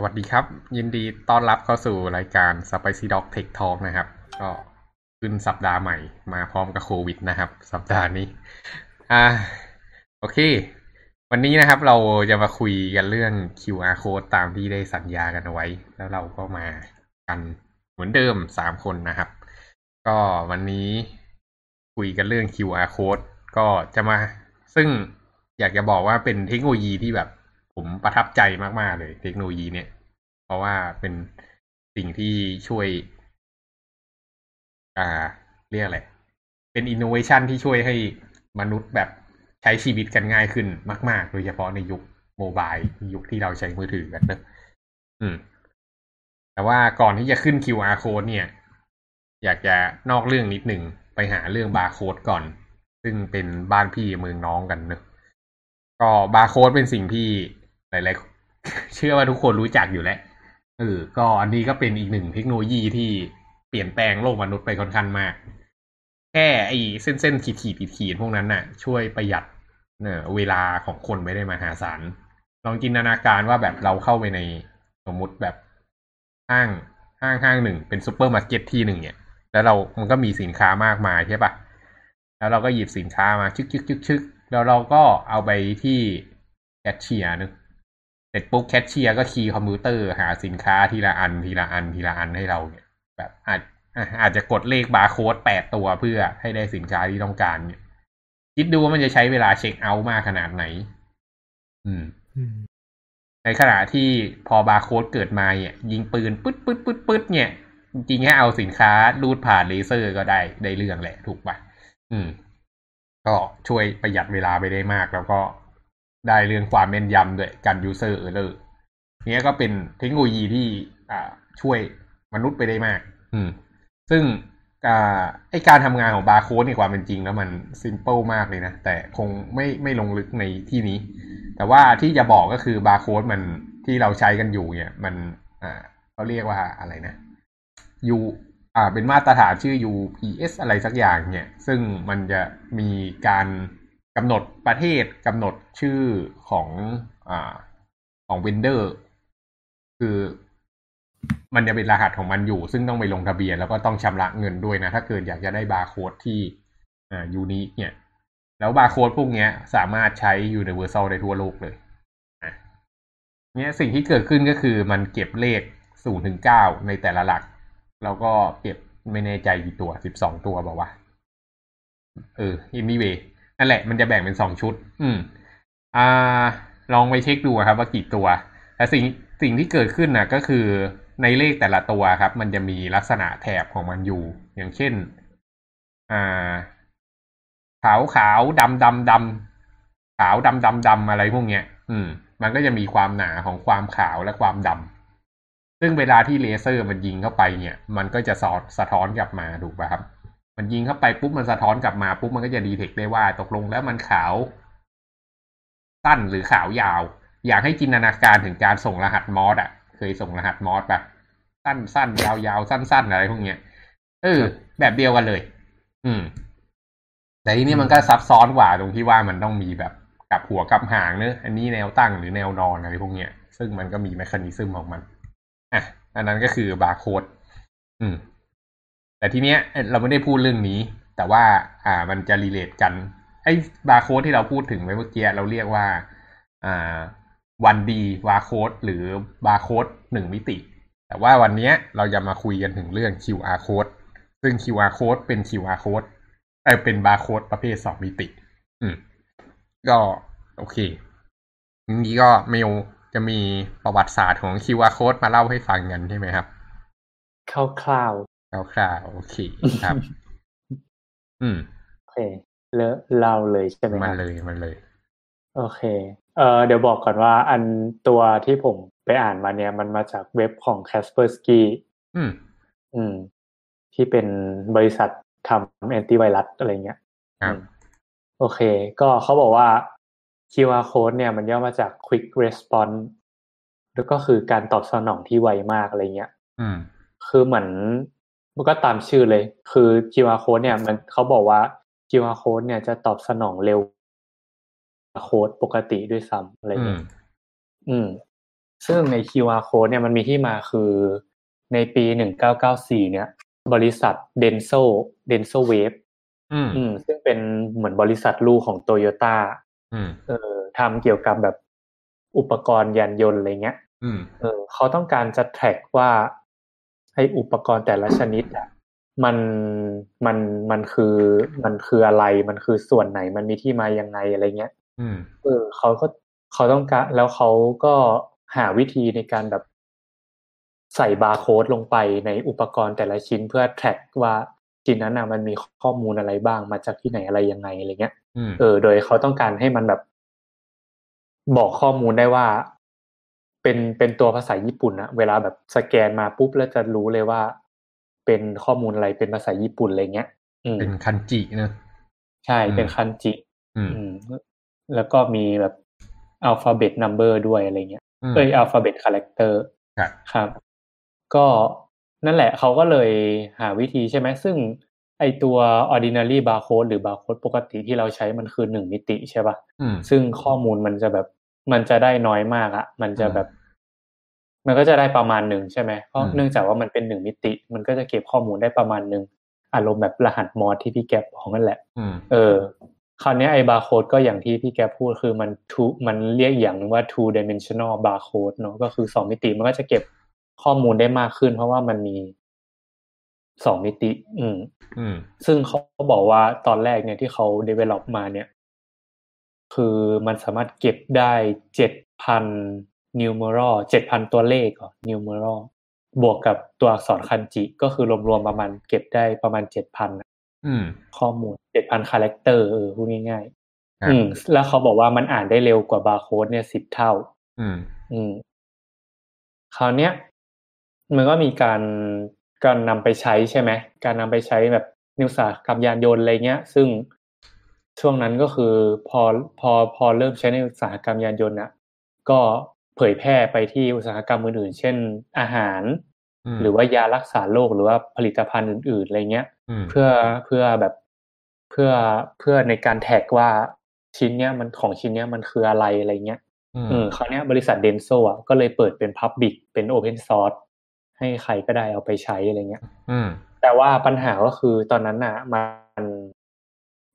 สวัสดีครับ ยินดีต้อนรับเข้าสู่รายการ Spicy Dog Tech Talk นะครับ ก็ขึ้นสัปดาห์ใหม่มาพร้อมกับโควิดนะครับ สัปดาห์นี้ อ่า โอเค วันนี้นะครับเราจะมาคุยกันเรื่อง QR code ตามที่ได้สัญญากันเอาไว้ แล้วเราก็มากันเหมือนเดิมสามคนนะครับ ก็วันนี้คุยกันเรื่อง QR code ก็จะมา ซึ่งอยากจะบอกว่าเป็นเทคโนโลยีที่แบบ ผมประทับใจมาก ๆ เลย เทคโนโลยีเนี่ย เพราะว่าเป็นสิ่งที่ช่วย อ่า เรียกอะไรเป็นอินโนเวชันที่ช่วยให้มนุษย์แบบใช้ชีวิตกันง่ายขึ้นมาก ๆ โดยเฉพาะในยุคโมบายยุคที่เราใช้มือถือกันเนอะอืม แต่ว่าก่อนที่จะขึ้น QR code เนี่ย อยากจะนอกเรื่องนิดหนึ่งไปหาเรื่องบาร์โค้ดก่อน ซึ่งเป็นบ้านพี่เมืองน้องกันเนอะก็บาร์โค้ดเป็นสิ่งที่ หลายๆ เชื่อว่าทุกคนรู้จักอยู่แล้วเออก็อันนี้ก็เป็นอีกหนึ่งเทคโนโลยีที่เปลี่ยนแปลงโลกมนุษย์ไปค่อนข้างมาก แค่ไอ้เส้นเส้นขีดขีดขีดขีดพวกนั้นน่ะ ช่วยประหยัดเนี่ยเวลาของคนไม่ได้มาหาศาลลองจินตนาการว่าแบบเราเข้าไปในสมมติแบบห้างห้างห้างหนึ่งเป็นซูเปอร์มาร์เก็ตที่หนึ่งเนี่ย แล้วเรา มันก็มีสินค้ามากมายใช่ปะแล้วเราก็หยิบสินค้ามาชึกชึกชึกชึกแล้วเราก็เอาไปที่แคชเชียร์นึง เสร็จปุ๊บแคชเชียร์ก็ key คอมพิวเตอร์หาสินค้าทีละอันทีละอันทีละอันให้เราเนี่ย แบบอาจอาจจะกดเลขบาร์โค้ดแปดตัวเพื่อให้ได้สินค้าที่ต้องการเนี่ยคิดดูว่ามันจะใช้เวลาเช็คเอาท์มากขนาดไหน อืม ในขณะที่พอบาร์โค้ดเกิดมาเนี่ย ยิงปืนปึ๊ดปึ๊ดปึ๊ดปึ๊ดเนี่ยจริงๆแค่เอาสินค้ารูดผ่านเลเซอร์ก็ได้ได้เรื่องแหละ ถูกปะอืม ก็ช่วยประหยัดเวลาไปได้มาก แล้วก็ ได้เรื่องความแม่นยำด้วยการ user error เนี้ยก็เป็นเทคโนโลยีที่อ่าช่วยมนุษย์ไปได้มาก อืม ซึ่งอ่าไอการทำงานของบาร์โค้ดในความเป็นจริงแล้วมันsimple มากเลยนะ แต่คงไม่ไม่ลงลึกในที่นี้ แต่ว่าที่จะบอกก็คือบาร์โค้ดมันที่เราใช้กันอยู่เนี่ย มันอ่าเขาเรียกว่าอะไรนะ U อ่าเป็นมาตรฐานชื่อ UPC อะไรสักอย่างเนี่ย ซึ่งมันจะมีการ กำหนดประเทศ กำหนดชื่อของอ่าของ vendor คือมันจะเป็นรหัสของมันอยู่ ซึ่งต้องไปลงทะเบียนแล้วก็ต้องชำระเงินด้วยนะ ถ้าเกิดอยากจะได้บาร์โค้ดที่อ่ายูนิคเนี่ย แล้วบาร์โค้ดพวกนี้สามารถใช้ Universal ได้ทั่วโลกเลยเนี่ยสิ่งที่เกิดขึ้นก็คือมันเก็บเลขศูนย์ถึงเก้าในแต่ละหลัก แล้วก็เก็บไม่แน่ใจกี่ตัวสิบสองตัวบอกว่า เออ anyway นั่นแหละมันจะแบ่งเป็นสองชุด อืม อ่า ลองไปเช็คดูครับว่ากี่ตัวแต่สิ่งสิ่งที่เกิดขึ้นนะก็คือในเลขแต่ละตัวครับ มันจะมีลักษณะแถบของมันอยู่ อย่างเช่น อ่า ขาวขาวดำดำดำขาวดำดำดำอะไรพวกเนี้ย อืม มันก็จะมีความหนาของความขาวและความดำซึ่งเวลาที่เลเซอร์มันยิงเข้าไปเนี่ย มันก็จะสอดสะท้อนกลับมาถูกป่ะครับ มันยิงเข้าไปปุ๊บมันสะท้อนกลับมาปุ๊บมันก็จะดีเทคได้ว่าตกลงแล้วมันขาว สั้นหรือขาวยาว อยากให้จินตนาการถึงการส่งรหัสมอสอะ เคยส่งรหัสมอร์สแบบสั้นสั้นยาวยาวสั้นสั้นอะไรพวกเนี้ยเออ แบบเดียวกันเลย อืม แต่ทีนี้มันก็ซับซ้อนกว่าตรงที่ว่ามันต้องมีแบบกับหัวกับหางเนอะอันนี้แนวตั้งหรือแนวนอนอะไรพวกเนี้ยซึ่งมันก็มี mechanism ของมันอะอันนั้นก็คือบาร์โค้ดอืม แต่ทีเนี้ยเราไม่ได้พูดเรื่องนี้ แต่ว่าอ่ามันจะ relate กัน ไอ้บาร์โค้ดที่เราพูดถึงไว้เมื่อกี้เราเรียกว่าอ่าวันดีบาร์โค้ดหรือบาร์โค้ดหนึ่งมิติ แต่ว่าวันนี้เราจะมาคุยกันถึงเรื่อง QR code ซึ่ง QR code เป็น QR code เออเป็นบาร์โค้ดประเภทสองมิติ อืม ก็โอเคนี้ก็เมลจะมีประวัติศาสตร์ของ QR code มาเล่าให้ฟังกันใช่ไหมครับคร่าว คร่าวๆโอเคครับ อืมๆโอเคเลอะเล่าเลยใช่ไหมคมันรับเลยมันเลย โอเค เอ่อเดี๋ยวบอกก่อนว่า อันตัวที่ผมไปอ่านมาเนี่ย มันมาจากเว็บของ Kaspersky อืม อืม ที่เป็นบริษัททำแอนตี้ไวรัสอะไรเงี้ยครับอืมโอเค ก็เขาบอกว่า QR code เนี่ยมันย่อมาจาก quick response แล้วก็คือการตอบสนองที่ไวมากอะไรเงี้ย อืม คือเหมือน มันก็ตามชื่อเลย คือ QR code เนี่ย มันเขาบอกว่า QR code เนี่ยจะตอบสนองเร็วกว่าโค้ดปกติด้วยซ้ำอะไรอืเงี้มยอืม ซึ่งใน QR code เนี่ยมันมีที่มาคือในปี1994เนี่ย บริษัท Denso Denso Wave อืมอืม ซึ่งเป็นเหมือนบริษัทลูกของโตโยต้าอืมเออทำเกี่ยวกับแบบอุปกรณ์ยานยนต์อะไรเงี้ยอืมเออเขาต้องการจะ track ว่า ให้อุปกรณ์แต่ละชนิดอะมันมันมันคือมันคืออะไรมันคือส่วนไหนมันมีที่มายังไงอะไรเงี้ยอืมเออเขาก็เขาต้องการแล้วเขาก็หาวิธีในการแบบใส่บาร์โค้ดลงไปในอุปกรณ์แต่ละชิ้นเพื่อ track ว่าชิ้นนั้นน่ะมันมีข้อมูลอะไรบ้างมาจากที่ไหนอะไรยังไงอะไรเงี้ยอืมเออ โดยเขาต้องการให้มันแบบ บอกข้อมูลได้ว่า เป็นเป็นตัวภาษาญี่ปุ่นอะเวลาแบบสแกนมาปุ๊บแล้วจะรู้เลยว่า เป็นข้อมูลอะไรเป็นภาษาญี่ปุ่นอะไรเงี้ยอืมเป็นคันจิเนอะใช่อืมเป็นคันจิอืมอืม แล้วก็มีแบบ alphabet number ด้วยอะไรเงี้ยอืมเอ้ย alphabet character ครับครับ ก็นั่นแหละเขาก็เลยหาวิธีใช่ไหมซึ่งไอตัว ordinary barcode หรือ barcode ปกติที่เราใช้มันคือหนึ่งมิติใช่ป่ะอืมซึ่งข้อมูลมันจะแบบ มันจะได้น้อยมากอะมันจะอืมแบบ มันก็จะได้ประมาณหนึ่งใช่ไหมเพราะอืมเนื่องจากว่ามันเป็นหนึ่งมิติ มันก็จะเก็บข้อมูลได้ประมาณหนึ่งอารมณ์แบบรหัสมอสที่พี่แกปบอกนั่นแหละอืมเออ คราวเนี้ยไอ้บาร์โค้ดก็อย่างที่พี่แกพูดคือมัน two มันเรียกอย่างหนึงว่า two dimensional barcode เนอะก็คือสองมิติมันก็จะเก็บข้อมูลได้มากขึ้น เพราะว่ามันมีสองมิติ อืม อืม ซึ่งเขาบอกว่าตอนแรกเนี่ยที่เขา develop มาเนี่ย คือมันสามารถเก็บได้เจ็ดพัน numeral เจ็ดพันตัวเลขเหรอ numeral บวกกับตัวอักษรคันจิก็คือรวมๆประมาณเก็บได้ประมาณเจ็ดพันอืมข้อมูลเจ็ดพัน character เออพูดง่ายๆครัๆบอืม แล้วเขาบอกว่ามันอ่านได้เร็วกว่าบาร์โค้ดเนี่ยสิบเท่า อืม อืม คราวเนี้ย มันก็มีการการนำไปใช้ใช่ไหมการนำไปใช้แบบนิวสาหกรรมยานยนต์อะไรเงี้ย ซึ่ง ช่วงนั้นก็คือพอพอพอเริ่มใช้ในอุตสาหกรรมยานยนต์น่ะก็เผยแพร่ไปที่อุตสาหกรรมอื่นๆ เช่น อาหารมหรือว่ายารักษาโรคหรือว่าผลิตภัณฑ์อื่นๆอะไรเงี้ยอืมเพื่อเพื่อแบบเพื่อเพื่อในการแท็กว่าชิ้นเนี้ยมันของชิ้นเนี้ยมันคืออะไรอะไรเงี้ยอืมเออคราวเนี้ยบริษัทเดนโซอะก็เลยเปิดเป็น Public เป็น Open Source ให้ใครก็ได้เอาไปใช้อะไรเงี้ยอืมแต่ว่าปัญหาก็คือตอนนั้นน่ะมัน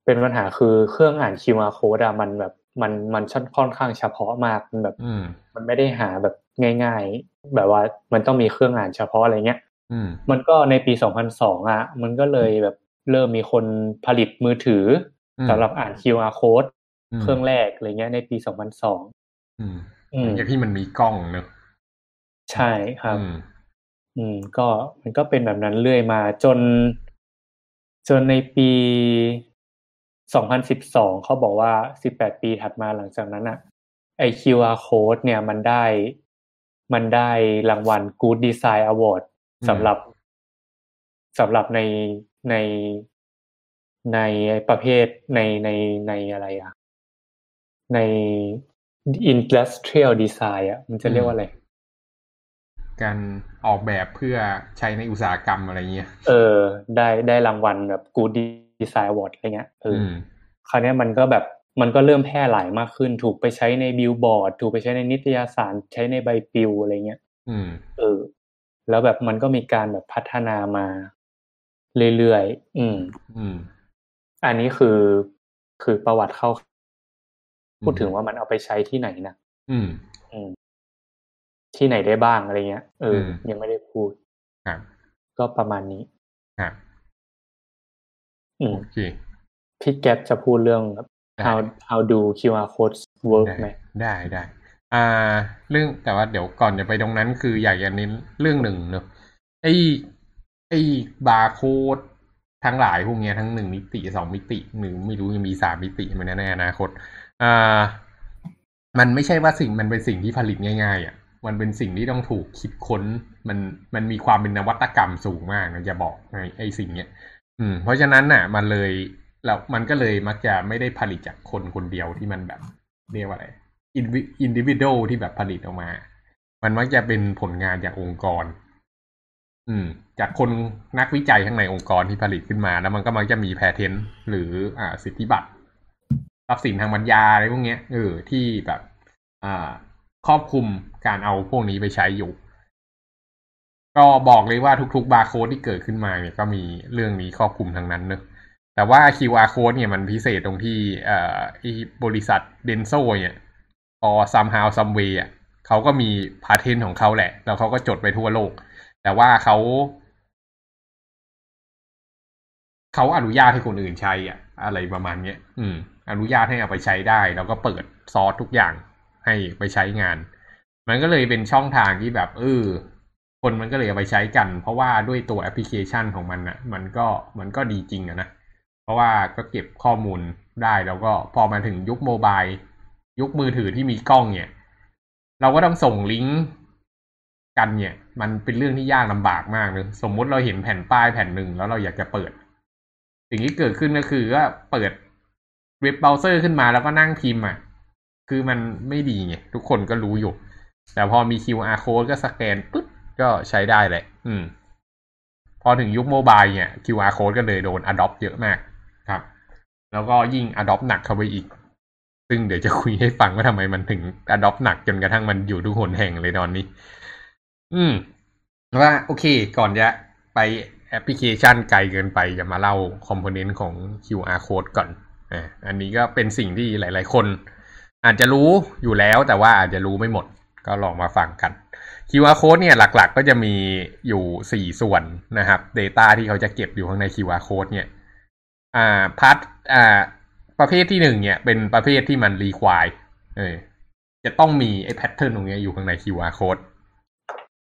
เป็นปัญหาคือเครื่องอ่าน QR code อะมันแบบมันมันค่อนข้างเฉพาะมากมันแบบอืมมันไม่ได้หาแบบง่าย ๆ แบบว่ามันต้องมีเครื่องอ่านเฉพาะอะไรเงี้ยอืมมันก็ในปี 2002อะ มันก็เลยแบบเริ่มมีคนผลิตมือถืออมสำหรับอ่าน QR code อืมเครื่องแรกอะไรเงี้ยในปี 2002อืมอืมอย่างที่มันมีกล้องเนอะใช่ครับอืมอืม ก็มันก็เป็นแบบนั้นเรื่อยมาจน จนในปี 2012 เขาบอกว่า 18 ปีถัดมาหลังจากนั้นอะไอ QR code เนี่ยมันได้มันได้รางวัล Good Design Award อืมสำหรับสำหรับในในในประเภทในในในอะไรอะใน Industrial Design อะมันจะเรียกว่าอะไร การออกแบบเพื่อใช้ในอุตสาหกรรมอะไรเงี้ย เออ ได้ได้รางวัลแบบ Good Design Award อะไรเงี้ยเอออือมคราวเนี้ยมันก็แบบมันก็เริ่มแพร่หลายมากขึ้น ถูกไปใช้ในบิลบอร์ด ถูกไปใช้ในนิตยสารใช้ในใบปลิวอะไรเงี้ยอืมเออ แล้วแบบมันก็มีการแบบพัฒนามาเรื่อยๆอืม อืม อันนี้คือคือประวัติเข้า พูดอืมถึงว่ามันเอาไปใช้ที่ไหนนะอืม อืม ที่ไหนได้บ้างอะไรเงี้ยเอออมยังไม่ได้พูดครับก็ประมาณนี้ครับอืม โอเคพี่แก๊ปจะพูดเรื่องแบบได้ how how do QR codes work ได้ไหมได้ได้อ่า เรื่องแต่ว่าเดี๋ยวก่อนจะไปตรงนั้นคืออยากจะเน้นเรื่องหนึ่งเนอะไอไอบาร์โค้ดทั้งหลายพวกเนี้ยทั้งหนึ่งมิติสองมิติหรือไม่รู้ยังมีสามมิติไหมันในอนาคตอ่ามันไม่ใช่ว่าสิ่งมันเป็นสิ่งที่ผลิตง่าย ๆอะ มันเป็นสิ่งที่ต้องถูกคิดค้น มันมันมีความเป็นนวัตกรรมสูงมากนะจะบอกไอ้ไอ้สิ่งเนี้ย อืม เพราะฉะนั้นน่ะ มันเลยแล้วมันก็เลยมักจะไม่ได้ผลิตจากคนคนเดียวที่มันแบบ เรียกว่าอะไรin individual ที่แบบผลิตออกมา มันมักจะเป็นผลงานจากองค์กร อืม จากคนนักวิจัยข้างในองค์กรที่ผลิตขึ้นมา แล้วมันก็มักจะมี patent หรืออ่าสิทธิบัตรทรัพย์สินทางปัญญาอะไรพวกเนี้ยเออที่แบบ อ่าครอบคลุมการเอาพวกนี้ไปใช้อยู่ ก็บอกเลยว่าทุกๆบาร์โค้ดที่เกิดขึ้นมาเนี่ยก็มีเรื่องนี้ครอบคลุมทั้งนั้นเนอะแต่ว่า QR code เนี่ยมันพิเศษตรงที่เอ่อบริษัทเดนโซเนี่ยพอ somehow some way อะเขาก็มีพาเทนของเขาแหละ แล้วเขาก็จดไปทั่วโลก แต่ว่าเขาเขาอนุญาตให้คนอื่นใช้อะ อะไรประมาณเนี้ย อืม อนุญาตให้เอาไปใช้ได้ แล้วก็เปิดซอสทุกอย่างให้ไปใช้งาน มันก็เลยเป็นช่องทางที่แบบเออ คนมันก็เลยเอาไปใช้กัน เพราะว่าด้วยตัวแอปพลิเคชันของมันอะมันก็มันก็ดีจริงอะนะ เพราะว่าก็เก็บข้อมูลได้แล้วก็พอมาถึงยุคโมบายยุคมือถือที่มีกล้องเนี่ย เราก็ต้องส่งลิงก์กันเนี่ย มันเป็นเรื่องที่ยากลำบากมากเลยสมมุติเราเห็นแผ่นป้ายแผ่นหนึ่งแล้วเราอยากจะเปิด สิ่งที่เกิดขึ้นก็คือว่าเปิดเว็บเบราว์เซอร์ขึ้นมาแล้วก็นั่งพิมพ์อะคือมันไม่ดีไงทุกคนก็รู้อยู่ แต่พอมี QR code ก็สแกนปุ๊บ ก็ใช้ได้แหละ อืม พอถึงยุค mobile เนี่ย QR code ก็เลยโดน adopt เยอะมากครับ แล้วก็ยิ่ง adopt หนักเข้าไปอีก ซึ่งเดี๋ยวจะคุยให้ฟังว่าทำไมมันถึง adopt หนักจนกระทั่งมันอยู่ทุกหนแห่งเลยตอนนี้ อืมว่าโอเค ก่อนจะไปแอปพลิเคชันไกลเกินไปจะมาเล่า component ของ QR code ก่อนอ่าอันนี้ก็เป็นสิ่งที่หลาย ๆ คน อาจจะรู้อยู่แล้วแต่ว่าอาจจะรู้ไม่หมด ก็ลองมาฟังกัน QR code เนี่ยหลักๆก็จะมีอยู่สี่ส่วนนะครับ Data ที่เขาจะเก็บอยู่ข้างใน QR code เนี่ยอ่า part อ่าประเภทที่หนึ่งเนี่ยเป็นประเภทที่มัน require เออจะต้องมีไอ้ pattern ตรงนี้อยู่ข้างใน QR code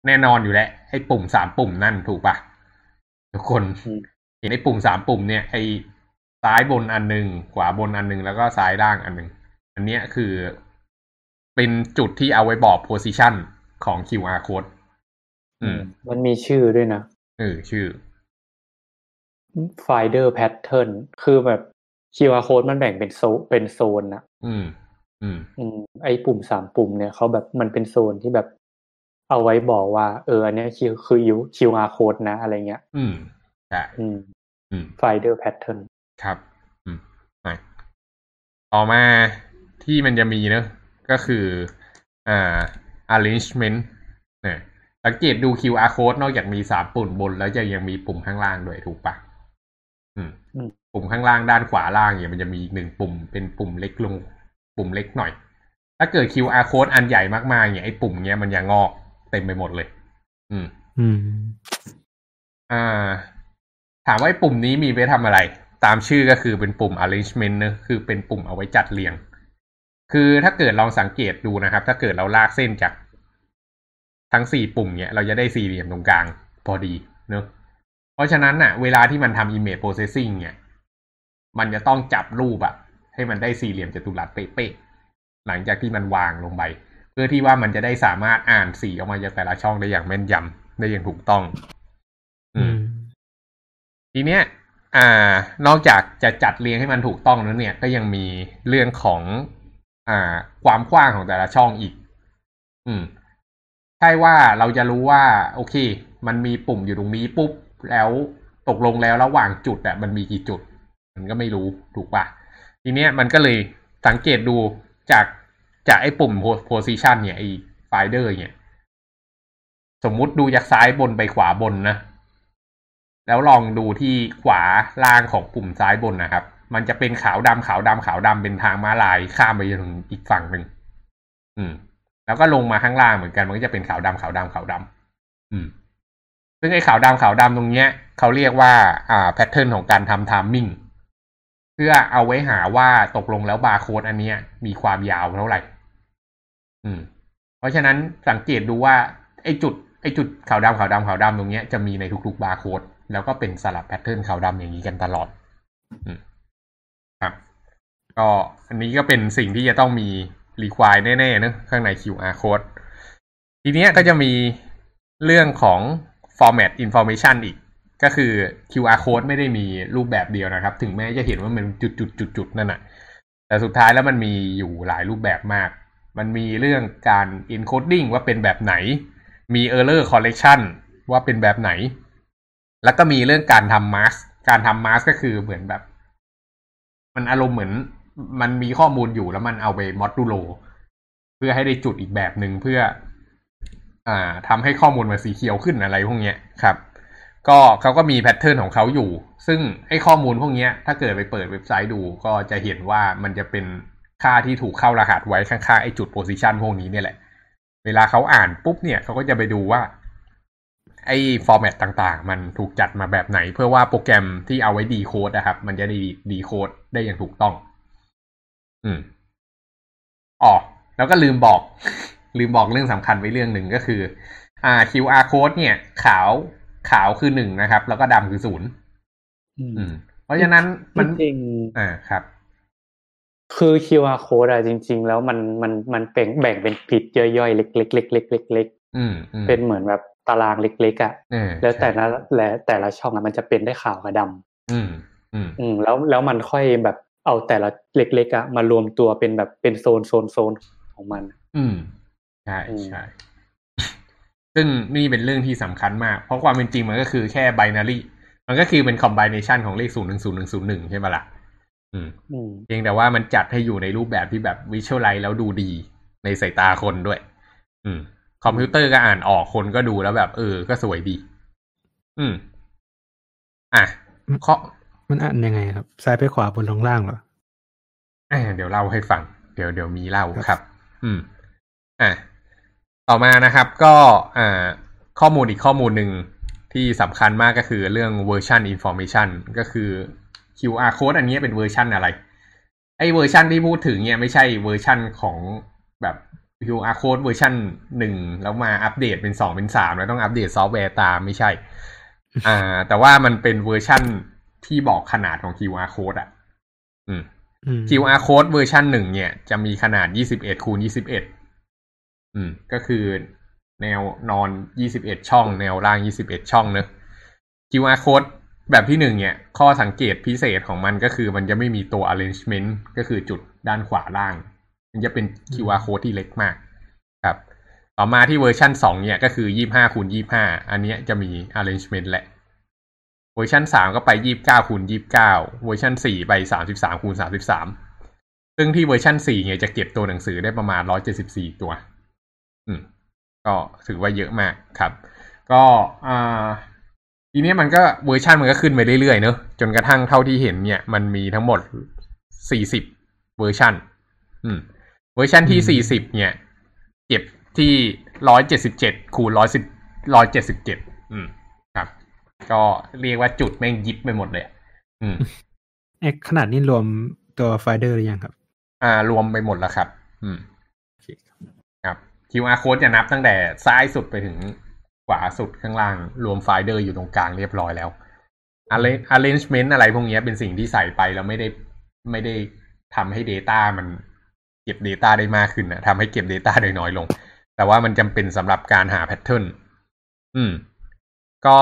แน่นอนอยู่แล้วไอ้ปุ่มสามปุ่มนั่นถูกปะทุกคนเห็นไอ้ปุ่มสามปุ่มเนี่ยไอ้ซ้ายบนอันหนึ่งขวาบนอันหนึ่งแล้วก็ซ้ายล่างอันหนึ่งอันเนี้ยคือเป็นจุดที่เอาไว้บอก position ของ QR code อืม มันมีชื่อด้วยนะ เออ ชื่อ finder pattern คือแบบ QR code มันแบ่งเป็นโซเป็นโซนนะอืม อืม อืม ไอ้ปุ่มสามปุ่มเนี่ยเขาแบบมันเป็นโซนที่แบบเอาไว้บอกว่า เออ อันเนี้ยคือคือ QR code นะ อะไรเงี้ย อืมใช่อืม อืม finder pattern ครับ อืมอะต่อมาที่มันจะมีเนอะก็คือ อ่า arrangement เนี่ยสังเกตดู QR code นอกจากมีสามปุ่มบน แล้วจะยังมีปุ่มข้างล่างด้วยถูกปะอืมอืม ปุ่มข้างล่างด้านขวาล่างเนี่ยมันจะมีอีกหนึ่งปุ่มเป็นปุ่มเล็กลง ปุ่มเล็กหน่อย ถ้าเกิด QR code อันใหญ่มากๆเนี่ยไอ้ปุ่มเนี้ยมันยังงอกเต็มไปหมดเลย อืม อืม อ่า ถามว่าไอ้ปุ่มนี้มีไว้ทำอะไร ตามชื่อก็คือเป็นปุ่ม arrangement เนอะคือเป็นปุ่มเอาไว้จัดเรียง คือถ้าเกิดลองสังเกตดูนะครับ ถ้าเกิดเราลากเส้นจาก ทั้งสี่ปุ่มเนี่ยเราจะได้สี่เหลี่ยมตรงกลางพอดีเนอะเพราะฉะนั้นน่ะ เวลาที่มันทำ image processing เนี่ยมันจะต้องจับรูปอะให้มันได้สี่เหลี่ยมจัตุรัสเป๊ะๆหลังจากที่มันวางลงไป เพื่อที่ว่ามันจะได้สามารถอ่านสีออกมาจากแต่ละช่องได้อย่างแม่นยำได้อย่างถูกต้อง อือืมมทีเนี้ย อ่า นอกจากจะจัดเรียงให้มันถูกต้องแล้วเนี่ย ก็ยังมีเรื่องของ อ่า ความกว้างของแต่ละช่องอีก อืมใช่ว่าเราจะรู้ว่าโอเค มันมีปุ่มอยู่ตรงนี้ปุ๊บแล้วตกลงแล้วระหว่างจุดอะมันมีกี่จุด มันก็ไม่รู้ถูกปะทีเนี้ยมันก็เลยสังเกตดูจากจากไอ้ปุ่ม position เนี่ยไอ้ finder เนี่ยสมมุติดูจากซ้ายบนไปขวาบนนะ แล้วลองดูที่ขวาล่างของปุ่มซ้ายบนนะครับ มันจะเป็นขาวดำขาวดำขาวดำเป็นทางม้าลายข้ามไปยังอีกฝั่งหนึ่งอืม แล้วก็ลงมาข้างล่างเหมือนกันมันก็จะเป็นขาวดำขาวดำขาวดำอืม ซึ่งไอ้ขาวดำขาวดำตรงเนี้ยเขาเรียกว่าอ่า pattern ของการทำ timing เพื่อเอาไว้หาว่าตกลงแล้วบาร์โค้ดอันเนี้ย มีความยาวเท่าไหร่ อืม เพราะฉะนั้นสังเกตดูว่า ไอ้จุดไอ้จุดขาวดำขาวดำขาวดำตรงเนี้ยจะมีในทุกๆบาร์โค้ดแล้วก็เป็นสลับ pattern ขาวดำอย่างนี้กันตลอด อืมครับ ก็อันนี้ก็เป็นสิ่งที่จะต้องมี รีควายแน่ๆเนอะข้างใน QR code ทีเนี้ยก็จะมีเรื่องของ format information อีก ก็คือ QR code ไม่ได้มีรูปแบบเดียวนะครับ ถึงแม้จะเห็นว่ามันจุดๆๆๆนั่นน่ะแต่สุดท้ายแล้วมันมีอยู่หลายรูปแบบมาก มันมีเรื่องการ encoding ว่าเป็นแบบไหน มี error correction ว่าเป็นแบบไหน แล้วก็มีเรื่องการทำ mask การทำ mask ก็คือเหมือนแบบ มันอารมณ์เหมือน มันมีข้อมูลอยู่แล้วมันเอาไป modulo พื่อให้ได้จุดอีกแบบหนึ่งเพื่อ อ่าทำให้ข้อมูลมันสีเขียวขึ้นอะไรพวกเนี้ยครับ ก็เขาก็มี pattern ของเขาอยู่ ซึ่งไอ้ข้อมูลพวกเนี้ย ถ้าเกิดไปเปิดเว็บไซต์ดูก็จะเห็นว่ามันจะเป็นค่าที่ถูกเข้ารหัสไว้ข้างๆไอ้จุด position พวกนี้เนี่ยแหละ เวลาเขาอ่านปุ๊บเนี่ยเขาก็จะไปดูว่า ไอ้ format ต่างๆ มันถูกจัดมาแบบไหน เพื่อว่าโปรแกรมที่เอาไว้ decode นะครับ มันจะได้ดีโคดได้อย่างถูกต้อง อืมอ๋อแล้วก็ลืมบอก ลืมบอกเรื่องสำคัญไว้เรื่องหนึ่งก็คือ อ่า QR code เนี่ย ขาวขาวคือหนึ่งนะครับ แล้วก็ดำคือศูนย์อืมเพราะฉะนั้นมันจริงอ่าครับ คือ QR code อะจริง ๆ แล้วมันมันมันแบ่งแบ่งเป็นผิดย่อยๆ เล็กๆเล็กๆเล็กๆเล็กอืมอืมๆเป็นเหมือนแบบตารางเล็กๆอะเออแล้วแต่ละและแต่ละช่องอะมันจะเป็นได้ขาวกับดำอืม อืมอืมแล้วแล้วมันค่อยแบบ เอาแต่ละเล็กๆอะมารวมตัวเป็นแบบเป็นโซนโซนโซนของมัน อืมใช่อืมใช่ซึ่งนี่เป็นเรื่องที่สำคัญมาก เพราะความเป็นจริงมันก็คือแค่ binary มันก็คือเป็น combination ของเลขศูนย์หนึ่งศูนย์หนึ่งศูนย์หนึ่งใช่ไหมล่ะอืมอืมเพียงแต่ว่ามันจัดให้อยู่ในรูปแบบที่แบบ visualize แล้วดูดีในสายตาคนด้วย อืม คอมพิวเตอร์ก็อ่านออกคนก็ดูแล้วแบบ เออ ก็สวยดี อืม อะข้อ มันอ่านยังไงครับ ซ้ายไปขวาบนท้องล่างเหรออ่าเดี๋ยวเล่าให้ฟัง เดี๋ยวเดี๋ยวมีเล่าครับครับอืม อะต่อมานะครับ ก็อ่าข้อมูลอีกข้อมูลหนึ่งที่สำคัญมากก็คือเรื่อง version information ก็คือ QR code อันนี้เป็นเวอร์ชันอะไร ไอ้เวอร์ชันที่พูดถึงเนี่ยไม่ใช่เวอร์ชันของแบบ QR code เวอร์ชันหนึ่งแล้วมาอัปเดตเป็นสองเป็นสามแล้วต้องอัปเดตซอฟต์แวร์ตามไม่ใช่ อ่า แต่ว่ามันเป็นเวอร์ชัน ที่บอกขนาดของ QR code อะอืมอืม QR code เวอร์ชันหนึ่งเนี่ย จะมีขนาด 21คูณ21 อืม ก็คือแนวนอน 21 ช่อง แนวล่าง 21 ช่องเนอะ QR code แบบที่หนึ่งเนี่ย ข้อสังเกตพิเศษของมันก็คือมันจะไม่มีตัว alignment ก็คือจุดด้านขวาล่าง มันจะเป็น QR code ที่เล็กมาก ครับ ต่อมาที่เวอร์ชันสองเนี่ย ก็คือ 25คูณ25 อันเนี้ยจะมี alignment แหละ เวอร์ชันสามก็ไปยี่บเก้าคูณยี่บเก้าเวอร์ชันสี่ไปสามสิบสามคูณสามสิบสามซึ่งที่เวอร์ชันสี่เนี่ยจะเก็บตัวหนังสือได้ประมาณร้อยเจ็ดสิบสี่ตัว อืม ก็ถือว่าเยอะมากครับ ก็อ่าทีนี้มันก็เวอร์ชันมันก็ขึ้นไปเรื่อยๆเนอะจนกระทั่งเท่าที่เห็นเนี่ย มันมีทั้งหมดสี่สิบเวอร์ชันอืม เวอร์ชันที่สี่สิบเนี่ย เก็บที่ร้อยเจ็ดสิบเจ็ดคูณร้อยสิบร้อยเจ็ดสิบเจ็ดอืมครับ ก็เรียกว่าจุดแม่งยิบไปหมดเลยอะอืมเอ๊ะขนาดนี้รวมตัว finder หรือยังครับ อ่ารวมไปหมดแล้วครับ อืมโอเคครับครับ QR code จะนับตั้งแต่ซ้ายสุดไปถึงขวาสุดข้างล่าง รวมไฟเดอร์อยู่ตรงกลางเรียบร้อยแล้ว Arrange- arrangement อะไรพวกเนี้ยเป็นสิ่งที่ใส่ไปแล้วไม่ได้ไม่ได้ทำให้ Data มันเก็บ Data ได้มากขึ้นนะทำให้เก็บ Data ได้น้อยลง แต่ว่ามันจำเป็นสำหรับการหาแพทเทิร์นอืม ก็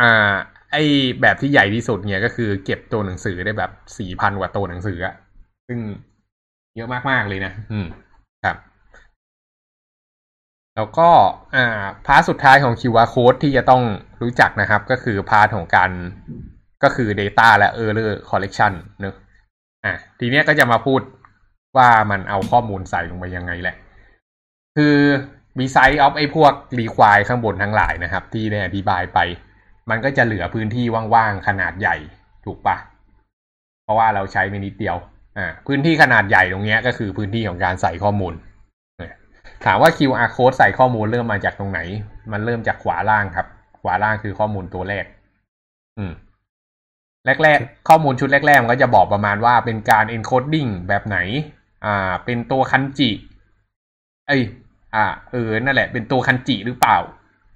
อ่า ไอแบบที่ใหญ่ที่สุดเนี่ยก็คือเก็บตัวหนังสือได้แบบสี่พันกว่าตัวหนังสืออะซึ่งเยอะมากๆเลยนะ อืม ครับ แล้วก็ อ่า part สุดท้ายของ QR code ที่จะต้องรู้จักนะครับ ก็คือ part ของการก็คือ Data และ Error Correction เนอะอะทีเนี้ยก็จะมาพูดว่ามันเอาข้อมูลใส่ลงไปยังไงแหละ คือ beside of ไอ้พวก require ข้างบนทั้งหลายนะครับ ที่ได้อธิบายไป มันก็จะเหลือพื้นที่ว่างๆขนาดใหญ่ถูกปะเพราะว่าเราใช้ไม่นิดเดียวอ่าพื้นที่ขนาดใหญ่ตรงเนี้ยก็คือพื้นที่ของการใส่ข้อมูล ถามว่า QR code ใส่ข้อมูลเริ่มมาจากตรงไหน มันเริ่มจากขวาล่างครับ ขวาล่างคือข้อมูลตัวแรก อืมแรกๆ ข้อมูลชุดแรกๆ มันก็จะบอกประมาณว่าเป็นการ encoding แบบไหน อ่า เป็นตัวคันจิ เอ้ย อ่า เออ นั่นแหละ เป็นตัวคันจิหรือเปล่า